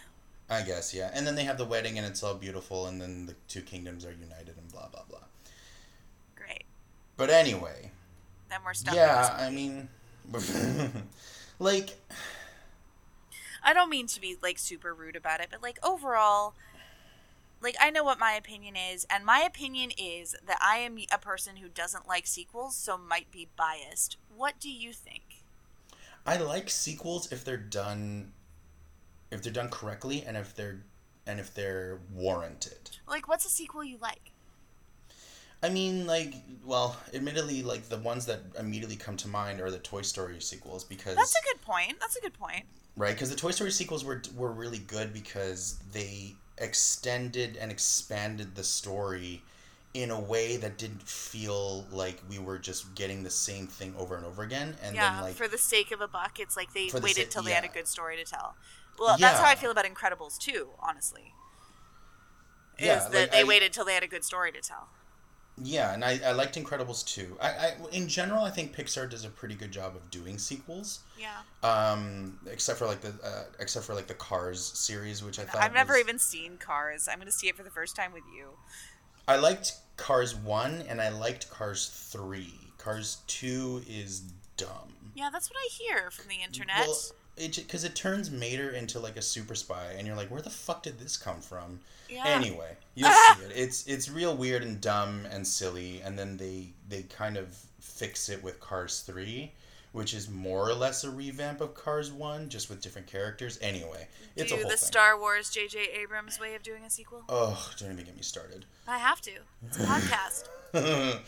I guess yeah. And then they have the wedding, and it's all beautiful, and then the two kingdoms are united, and blah blah blah. great. But anyway, Then we're stuck. yeah, I mean, [laughs] like I don't mean to be like super rude about it, but like overall, like I know what my opinion is, and my opinion is that I am a person who doesn't like sequels, so might be biased. What do you think? I like sequels if they're done if they're done correctly and if they're and if they're warranted. Like, what's a sequel you like? I mean, like, well, admittedly, like the ones that immediately come to mind are the Toy Story sequels because That's a good point. That's a good point. right because the Toy Story sequels were were really good because they extended and expanded the story in a way that didn't feel like we were just getting the same thing over and over again and yeah, then like for the sake of a buck, it's like they For the waited sa- till they had a good story to tell. Well, that's how I feel about Incredibles too, honestly. Is Yeah, that like, they I- waited till they had a good story to tell. Yeah, and I, I liked Incredibles too. I, I in general I think Pixar does a pretty good job of doing sequels. Yeah. Um, except for like the uh, except for like the Cars series, which I thought I've never was- even seen Cars. I'm going to see it for the first time with you. I liked Cars one and I liked Cars three. Cars two is dumb. Yeah, that's what I hear from the internet. Well, it because it turns Mater into like a super spy, and you're like, where the fuck did this come from? Yeah. Anyway, you'll [laughs] see it. It's it's real weird and dumb and silly, and then they they kind of fix it with Cars three, which is more or less a revamp of Cars one, just with different characters. Anyway, it's Do a whole the thing. Star Wars J.J. Abrams way of doing a sequel? Oh, don't even get me started. I have to. It's a [laughs] podcast.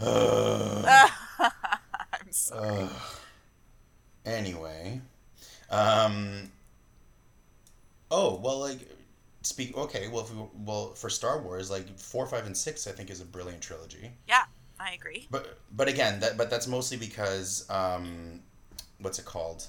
Ugh. [laughs] I'm sorry. Ugh. Anyway, um. Oh well, like speak. Okay, well, if we, well for Star Wars, like four, five, and six, I think is a brilliant trilogy. Yeah, I agree. But but again, that but that's mostly because um, what's it called?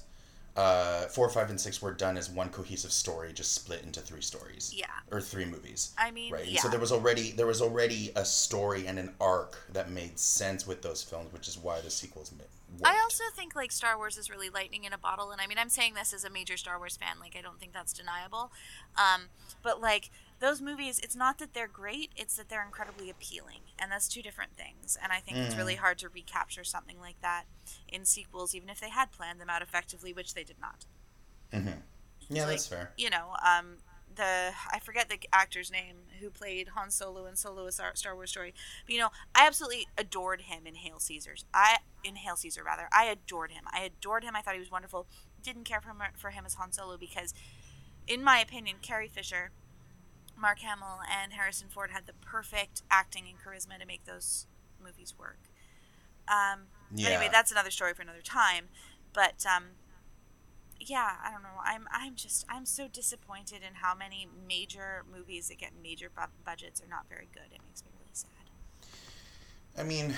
Uh, four, five, and six were done as one cohesive story, just split into three stories. Yeah. Or three movies. I mean, Right. Yeah. so there was already there was already a story and an arc that made sense with those films, which is why the sequels worked. I also think like Star Wars is really lightning in a bottle, and I mean I'm saying this as a major Star Wars fan. Like I don't think that's deniable, um, but like those movies, it's not that they're great; it's that they're incredibly appealing, and that's two different things. And I think it's really Mm. hard to recapture something like that in sequels, even if they had planned them out effectively, which they did not. Mm-hmm. Yeah, that's fair. You know, um, the I forget the actor's name who played Han Solo in Solo: A Star Star Wars Story, but you know, I absolutely adored him in Hail Caesars. I in Hail Caesar rather, I adored him. I adored him. I thought he was wonderful. Didn't care for him, for him as Han Solo because, in my opinion, Carrie Fisher, Mark Hamill, and Harrison Ford had the perfect acting and charisma to make those movies work. Um, yeah. Anyway, that's another story for another time. But um, yeah, I don't know. I'm I'm just I'm so disappointed in how many major movies that get major bu- budgets are not very good. It makes me really sad. I mean,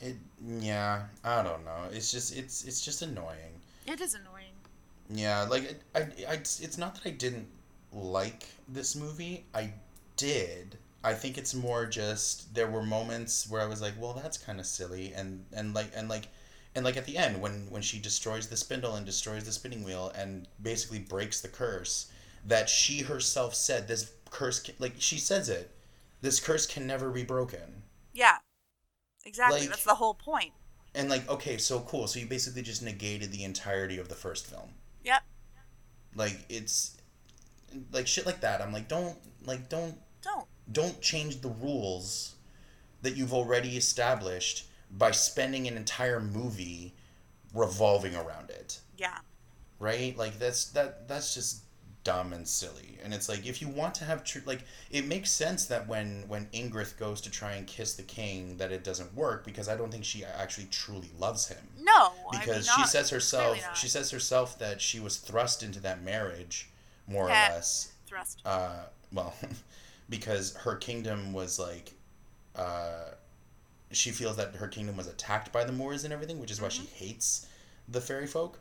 it. Yeah, I don't know. It's just it's it's just annoying. It is annoying. Yeah, like it, I, I, it's not that I didn't like this movie. I did. I think it's more just there were moments where I was like, well, that's kind of silly, and and like and like and like at the end when when she destroys the spindle and destroys the spinning wheel and basically breaks the curse that she herself said this curse can, like she says it this curse can never be broken Yeah, exactly. Like- That's the whole point. and like okay so cool so you basically just negated the entirety of the first film Yep. like it's like shit like that i'm like don't like don't Don't. don't change the rules that you've already established by spending an entire movie revolving around it Yeah. right like that's that that's just dumb and silly and it's like if you want to have true like it makes sense that when when ingrid goes to try and kiss the king that it doesn't work because i don't think she actually truly loves him No. because I mean, she says herself she says herself that she was thrust into that marriage more Yeah. or less thrust. uh well [laughs] because her kingdom was like uh she feels that her kingdom was attacked by the moors and everything which is why she Mm-hmm. hates the fairy folk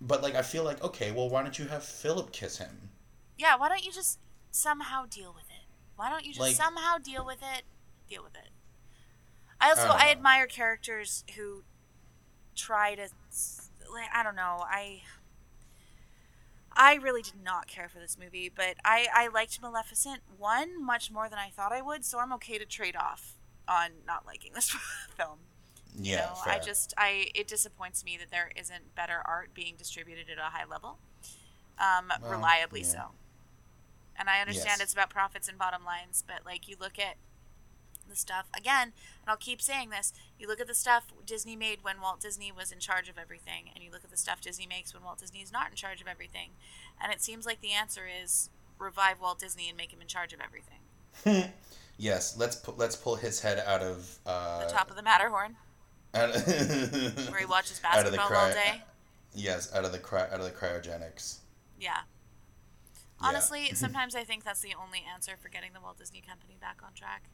but like i feel like okay well why don't you have philip kiss him Yeah. Why don't you just somehow deal with it? Why don't you just Like- somehow deal with it? Deal with it. I also I I, admire characters who try to like I don't know I. I really did not care for this movie, but I, I liked Maleficent one much more than I thought I would, so I'm okay to trade off on not liking this [laughs] film. yeah I just I it disappoints me that there isn't better art being distributed at a high level, um, Well, reliably yeah. so. And I understand Yes. it's about profits and bottom lines, but like you look at the stuff again, and I'll keep saying this. You look at the stuff Disney made when Walt Disney was in charge of everything, and you look at the stuff Disney makes when Walt Disney is not in charge of everything, and it seems like the answer is revive Walt Disney and make him in charge of everything. [laughs] Yes, let's pu- let's pull his head out of uh, the top of the Matterhorn, out of [laughs] where he watches [laughs] out of the basketball all day. [laughs] Yes, out of the cry- out of the cryogenics. Yeah. Yeah. Honestly, sometimes I think that's the only answer for getting the Walt Disney Company back on track.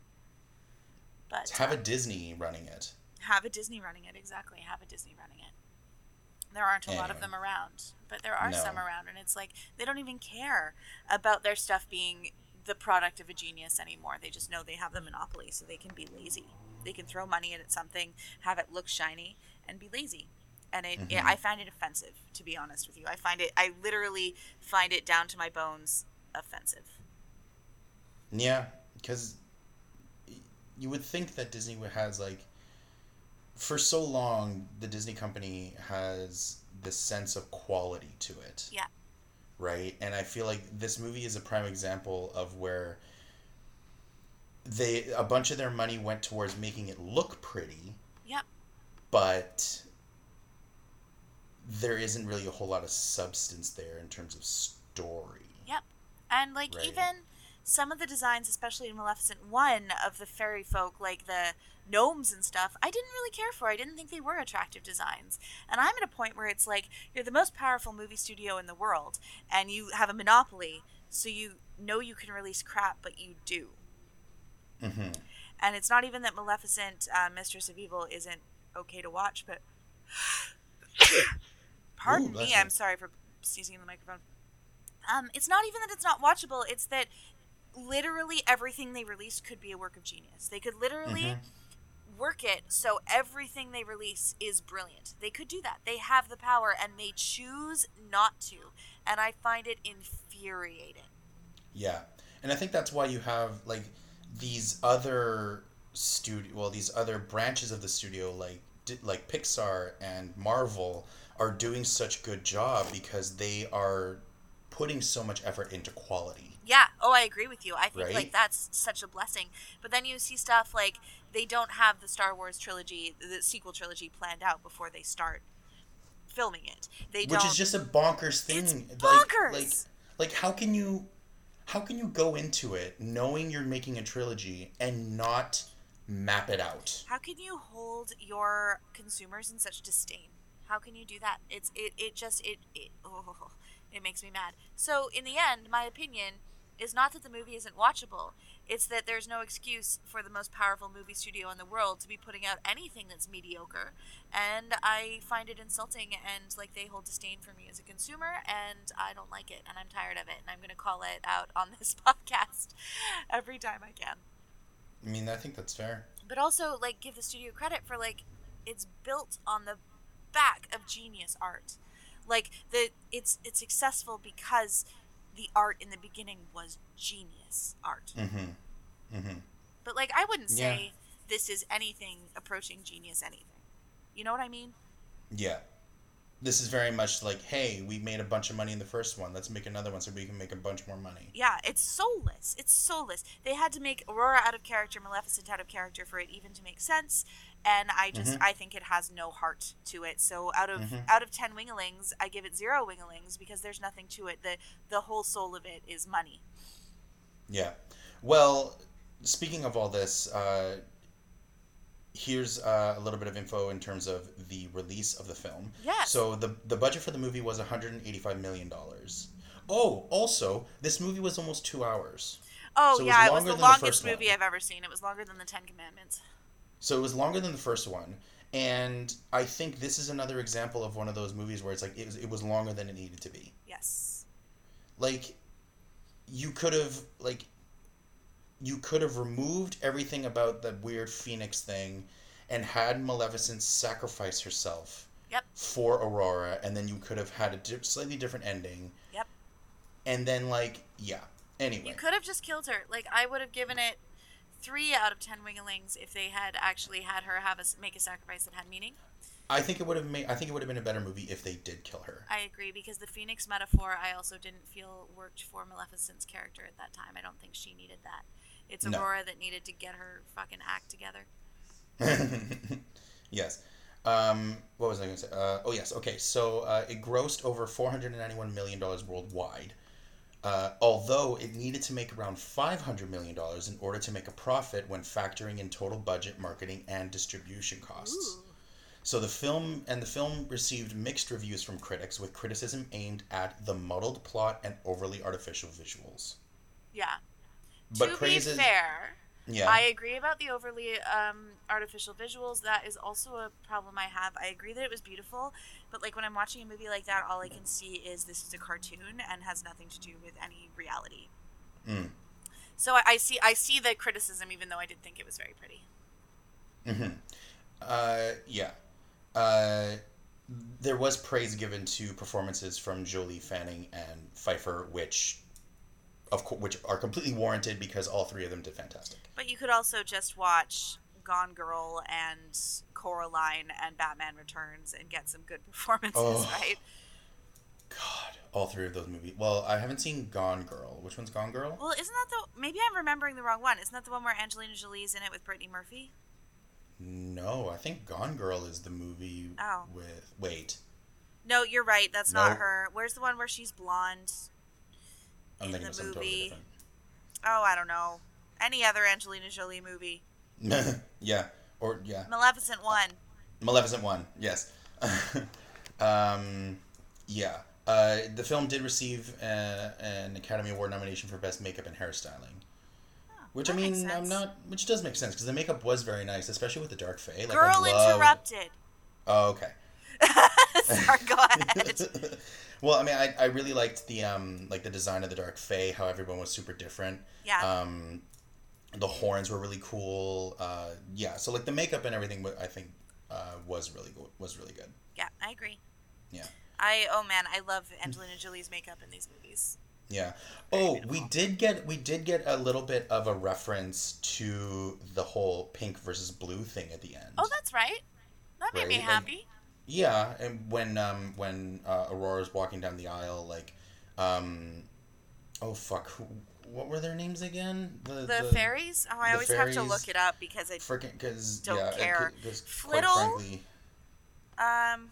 But Have a uh, Disney running it. have a Disney running it exactly. Have a Disney running it. There aren't a lot of them around, but there are some around, and it's like they don't even care about their stuff being the product of a genius anymore. They just know they have the monopoly, so they can be lazy. They can throw money at something, have it look shiny, and be lazy. And it, Mhm. I find it offensive, to be honest with you. I find it, I literally find it down to my bones offensive. Yeah, because you would think that Disney has like, for so long, the Disney company has this sense of quality to it. Yeah. Right, and I feel like this movie is a prime example of where they a bunch of their money went towards making it look pretty. Yep. But there isn't really a whole lot of substance there in terms of story. Yep. And like Right. even some of the designs, especially in Maleficent One, of the fairy folk, like the gnomes and stuff, I didn't really care for. I didn't think they were attractive designs. And I'm at a point where it's like you're the most powerful movie studio in the world, and you have a monopoly, so you know you can release crap, but you do. hmm And it's not even that Maleficent, uh, Mistress of Evil, isn't okay to watch, but [coughs] pardon Ooh, me. I'm sorry for sneezing in the microphone. Um, it's not even that it's not watchable; it's that literally everything they release could be a work of genius. They could literally Mhm. Work it so everything they release is brilliant. They could do that. They have the power, and they choose not to. And I find it infuriating. Yeah, and I think that's why you have like these other studio, well, these other branches of the studio, like like Pixar and Marvel, are doing such good job because they are putting so much effort into quality. Yeah. Oh, I agree with you. I think Right? like that's such a blessing. But then you see stuff like they don't have the Star Wars trilogy, the sequel trilogy planned out before they start filming it. They which don't. is just a bonkers thing. It's Like- bonkers! Like, like, how can you, how can you go into it knowing you're making a trilogy and not map it out? How can you hold your consumers in such disdain? How can you do that? It's it it just it it oh, [laughs] it makes me mad. So in the end, my opinion is not that the movie isn't watchable. It's that there's no excuse for the most powerful movie studio in the world to be putting out anything that's mediocre. And I find it insulting and like they hold disdain for me as a consumer and I don't like it and I'm tired of it and I'm going to call it out on this [laughs] podcast every time I can I mean, I think that's fair. but also like give the studio credit for like it's built on the back of genius art like the it's it's successful because the art in the beginning was genius art Mm-hmm. Mm-hmm. but like i wouldn't Yeah. say this is anything approaching genius anything you know what i mean Yeah. This is very much like, hey, we made a bunch of money in the first one. Let's make another one so we can make a bunch more money. yeah it's soulless it's soulless they had to make aurora out of character maleficent out of character for it even to make sense and i just Mhm. i think it has no heart to it so out of Mhm. out of 10 winglings i give it zero winglings because there's nothing to it the the whole soul of it is money Yeah. Well, speaking of all this, uh, here's uh, a little bit of info in terms of the release of the film. Yeah. So the the budget for the movie was 185 million dollars. Oh, also, this movie was almost two hours. oh So it was yeah it was the than the longest movie one. i've ever seen it was longer than the 10 commandments So it was longer than the first one, and I think this is another example of one of those movies where it's like it was, it was longer than it needed to be. yes Like, you could have like, you could have removed everything about the weird phoenix thing, and had Maleficent sacrifice herself. Yep. For Aurora, and then you could have had a di- slightly different ending. Yep. And then like yeah. Anyway. you could have just killed her like i would have given it three out of 10 winglings if they had actually had her have make a sacrifice that had meaning I think it would have made. I think it would have been a better movie if they did kill her. I agree because the phoenix metaphor I also didn't feel worked for Maleficent's character at that time. I don't think she needed that. It's No. Aurora that needed to get her fucking act together. [laughs] yes. Um, what was I going to say? Uh, oh yes. Okay. So uh, it grossed over four hundred and ninety-one million dollars worldwide. Uh, although it needed to make around $500 million in order to make a profit when factoring in total budget, marketing, and distribution costs. Ooh. So the film and the film received mixed reviews from critics, with criticism aimed at the muddled plot and overly artificial visuals. Yeah. But to praise be fair, Yeah, I agree about the overly um, artificial visuals. That is also a problem I have. I agree that it was beautiful, but like when I'm watching a movie like that, all I can see is this is a cartoon and has nothing to do with any reality. Mm. So I, I see I see the criticism, even though I did think it was very pretty. uh, yeah. Uh, there was praise given to performances from Jolie Fanning and Pfeiffer, which, of co- which are completely warranted because all three of them did fantastic. But you could also just watch Gone Girl and Coraline and Batman Returns and get some good [laughs] performances, Oh. right? God, all three of those movies. Well, I haven't seen Gone Girl. Which one's Gone Girl? Well, isn't that the maybe I'm remembering the wrong one? Isn't that the one where Angelina Jolie's in it with Brittany Murphy? No, I think Gone Girl is the movie Oh. with. Wait, No, you're right. That's not her. Where's the one where she's blonde? I'm In the something totally movie. Oh, I don't know. Any other Angelina Jolie movie? [laughs] yeah, or yeah, Maleficent one. Maleficent one. Yes. [laughs] um, yeah. Uh, the film did receive uh, an Academy Award nomination for Best Makeup and Hairstyling. Which I mean, I'm not. Which does make sense because the makeup was very nice, especially with the dark fae. Like, Girl interrupted. Oh, okay. [laughs] Sorry, go ahead. Well, I mean, I, I really liked the um like the design of the dark fae, how everyone was super different. Yeah. Um, the horns were really cool. Uh, yeah. So like the makeup and everything, I think, uh, was really go- was really good. yeah, I agree. Yeah. I oh man, I love Angelina Jolie's makeup in these movies. Yeah. Very Oh, beautiful. we did get we did get a little bit of a reference to the whole pink versus blue thing at the end. Oh, that's right. That made me Right, like- happy. Yeah, and when um when uh, Aurora's walking down the aisle, like, um, oh fuck, who, what were their names again? The, fairies? Oh, I the always have to look it up because I Freaking, because Don't yeah, care. quite Flittle? frankly, um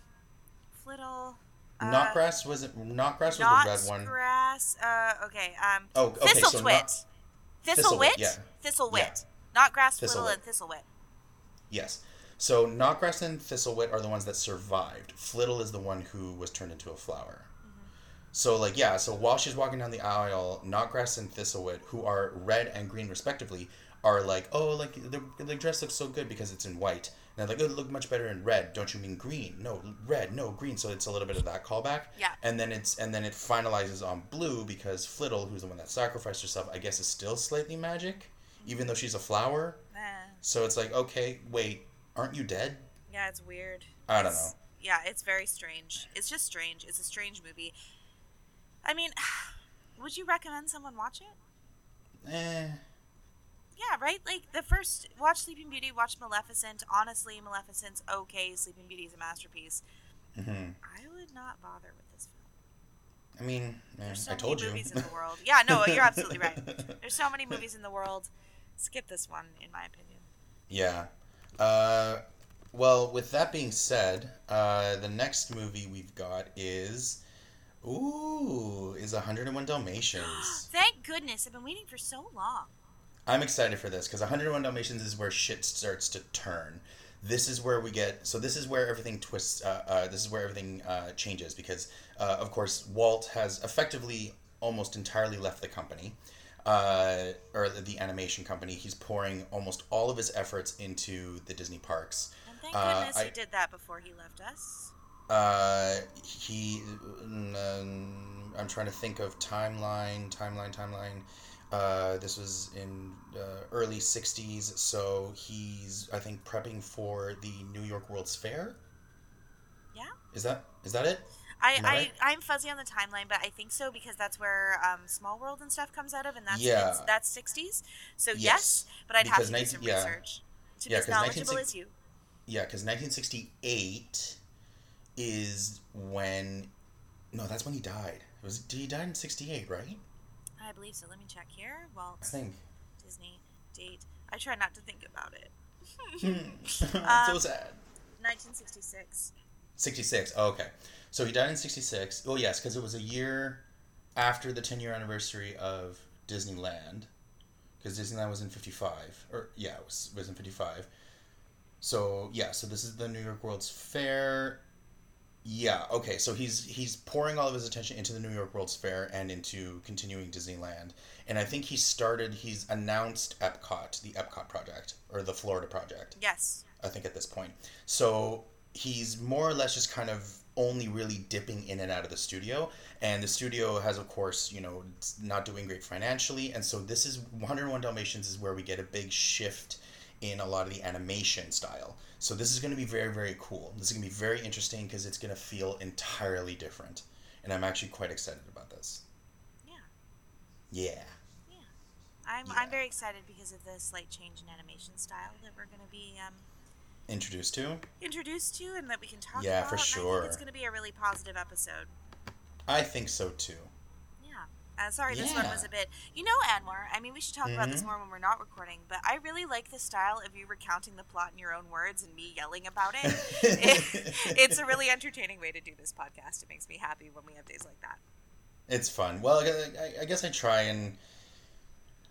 Flittle uh, Knotgrass was it? Knotgrass was not the red one. grass. Uh, okay. Um, Oh, okay, so Thistlewit. not- Thistlewit. Thistlewit, yeah. Thistlewit. Yeah. Knotgrass, flittle, and thistlewit. Yes. So Knotgrass and Thistlewit are the ones that survived. Flittle is the one who was turned into a flower. So like yeah, so while she's walking down the aisle, Knotgrass and Thistlewit, who are red and green respectively, are like, oh, like the the dress looks so good because it's in white. And they're like, oh, it look much better in red. Don't you mean green? No, red. No, green. So it's a little bit of that callback. Yeah. And then it's and then it finalizes on blue because Flittle, who's the one that sacrificed herself, I guess is still slightly magic, even though she's a flower. Eh, So it's like, okay, wait, aren't you dead? yeah, it's weird. I don't It's- know. Yeah, it's very strange. It's just strange. It's a strange movie. I mean, [sighs] would you recommend someone watch it? Eh. Yeah, right? Like the first watch Sleeping Beauty, watch Maleficent. Honestly, Maleficent's okay. Sleeping Beauty is a masterpiece. hmm I would not bother with this film. I mean, eh, There's so I told many you. movies in the [laughs] world. Yeah, no, you're absolutely right. There's so many movies in the world. Skip this one, in my opinion. yeah. Uh, well, with that being said, uh, the next movie we've got is, ooh, is 101 Dalmatians. [gasps] Thank goodness. I've been waiting for so long. I'm excited for this because 101 Dalmatians is where shit starts to turn. This is where we get so. This is where everything twists. Uh, uh, this is where everything uh, changes because, uh, of course, Walt has effectively almost entirely left the company, uh, or the, animation company. He's pouring almost all of his efforts into the Disney parks. And thank Uh, goodness I- he did that before he left us. Uh, he, um, I'm trying to think of timeline, timeline, timeline. Uh, this was in uh, early '60s, so he's I think prepping for the New York World's Fair. Yeah. Is that is that it? I, Am I? I'm fuzzy on the timeline, but I think so because that's where um, Small World and stuff comes out of, and that's Yeah. that's 60s. So yes, Yes, but I'd have because to do 19 some yeah. research to be Yeah, as 'cause knowledgeable 1960 as you. Yeah, because 1968 is when. No, that's when he died. It was did he die in '68? Right? I believe so. Let me check here. Well, I think. Disney date. I try not to think about it. [laughs] so Um, sad. 1966. 66. Oh, okay. So he died in 66. Oh, yes, because it was a year after the 10 year anniversary of Disneyland, because Disneyland was in 55, or yeah, it was, was in 55. So yeah, so this is the New York World's Fair. Yeah, okay, so he's he's pouring all of his attention into the New York World's Fair and into continuing Disneyland. And I think he started he's announced Epcot, the Epcot project or the Florida project. Yes. I think at this point. So he's more or less just kind of only really dipping in and out of the studio. And the studio has of course you know not doing great financially. And so this is 101 dalmatians is where we get a big shift in a lot of the animation style. So this is going to be very very cool. This is going to be very interesting because it's going to feel entirely different. And i'm actually quite excited about this. Yeah. yeah. I'm Yeah. I'm very excited because of the slight change in animation style that we're going to be um, introduced to introduced to and that we can talk Yeah, about. for sure. it's going to be a really positive episode. i think so too Yeah. Uh, sorry, this one was a bit. You know, Anwar. I mean, we should talk about this Mhm. more when we're not recording. But I really like the style of you recounting the plot in your own words and me yelling about it. It- [laughs] [laughs] it's a really entertaining way to do this podcast. It makes me happy when we have days like that. It's fun. Well, I, I- I guess I try and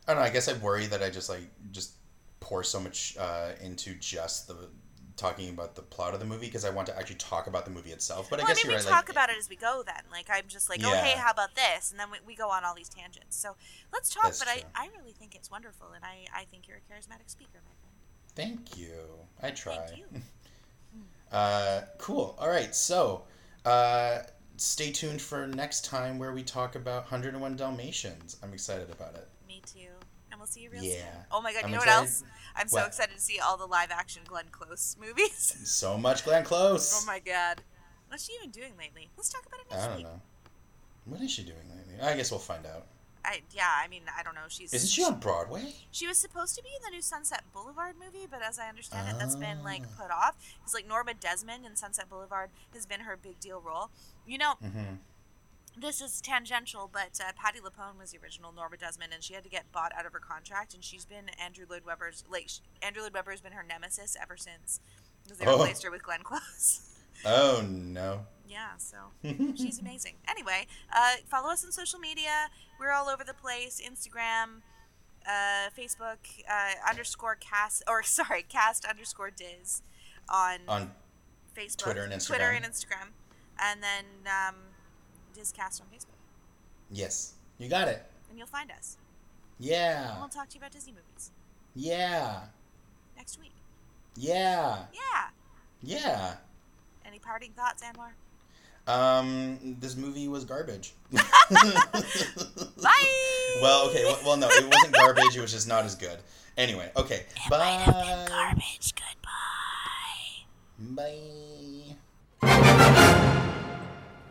I don't know. I guess I worry that I just like just pour so much uh, into just the talking about the plot of the movie because I want to actually talk about the movie itself. But well, I guess I mean, you're we right. talk like, about it as we go. Then, like, I'm just like, oh, hey, how about this? And then we, we go on all these tangents. So let's talk. That's but true. I, I really think it's wonderful, and I, I think you're a charismatic speaker, my friend. Thank you. I try. Thank you. [laughs] Uh, cool. All right. So, uh, stay tuned for next time where we talk about 101 Dalmatians. I'm excited about it. Me too. And we'll see you real soon. Oh my god, I'm you know what else? I'm so What? excited to see all the live action Glenn Close movies. [laughs] [laughs] So much Glenn Close. oh my god. What's she even doing lately? Let's talk about it next I don't week. know. What is she doing lately? I guess we'll find out. I yeah, I mean, I don't know. She's Isn't she on Broadway? She was supposed to be in the new Sunset Boulevard movie, but as I understand it, that's been like Ah. put off. It's like Norma Desmond in Sunset Boulevard has been her big deal role. You know, Mm-hmm. This is tangential, but uh, Patti LuPone was the original Norma Desmond, and she had to get bought out of her contract, and she's been Andrew Lloyd Webber's like sh- Andrew Lloyd Webber has been her nemesis ever since because they Oh. replaced her with Glenn Close. [laughs] Oh no. yeah, so [laughs] she's amazing. Anyway, uh, follow us on social media. We're all over the place: Instagram, uh, Facebook uh, underscore cast or [laughs] sorry cast underscore Diz on on Facebook, Twitter and Twitter Instagram. and Instagram, and then um, Dizcast on Facebook, yes, you got it. and you'll find us. And Yeah, we'll talk to you about Disney movies yeah, next week. yeah, Yeah. yeah. Any parting thoughts, Anwar? Um, this movie was garbage. [laughs] Bye. well, okay. Well, well, no, it wasn't garbage. It was just not as good. Anyway, okay. It bye. might have been garbage. Goodbye. Bye.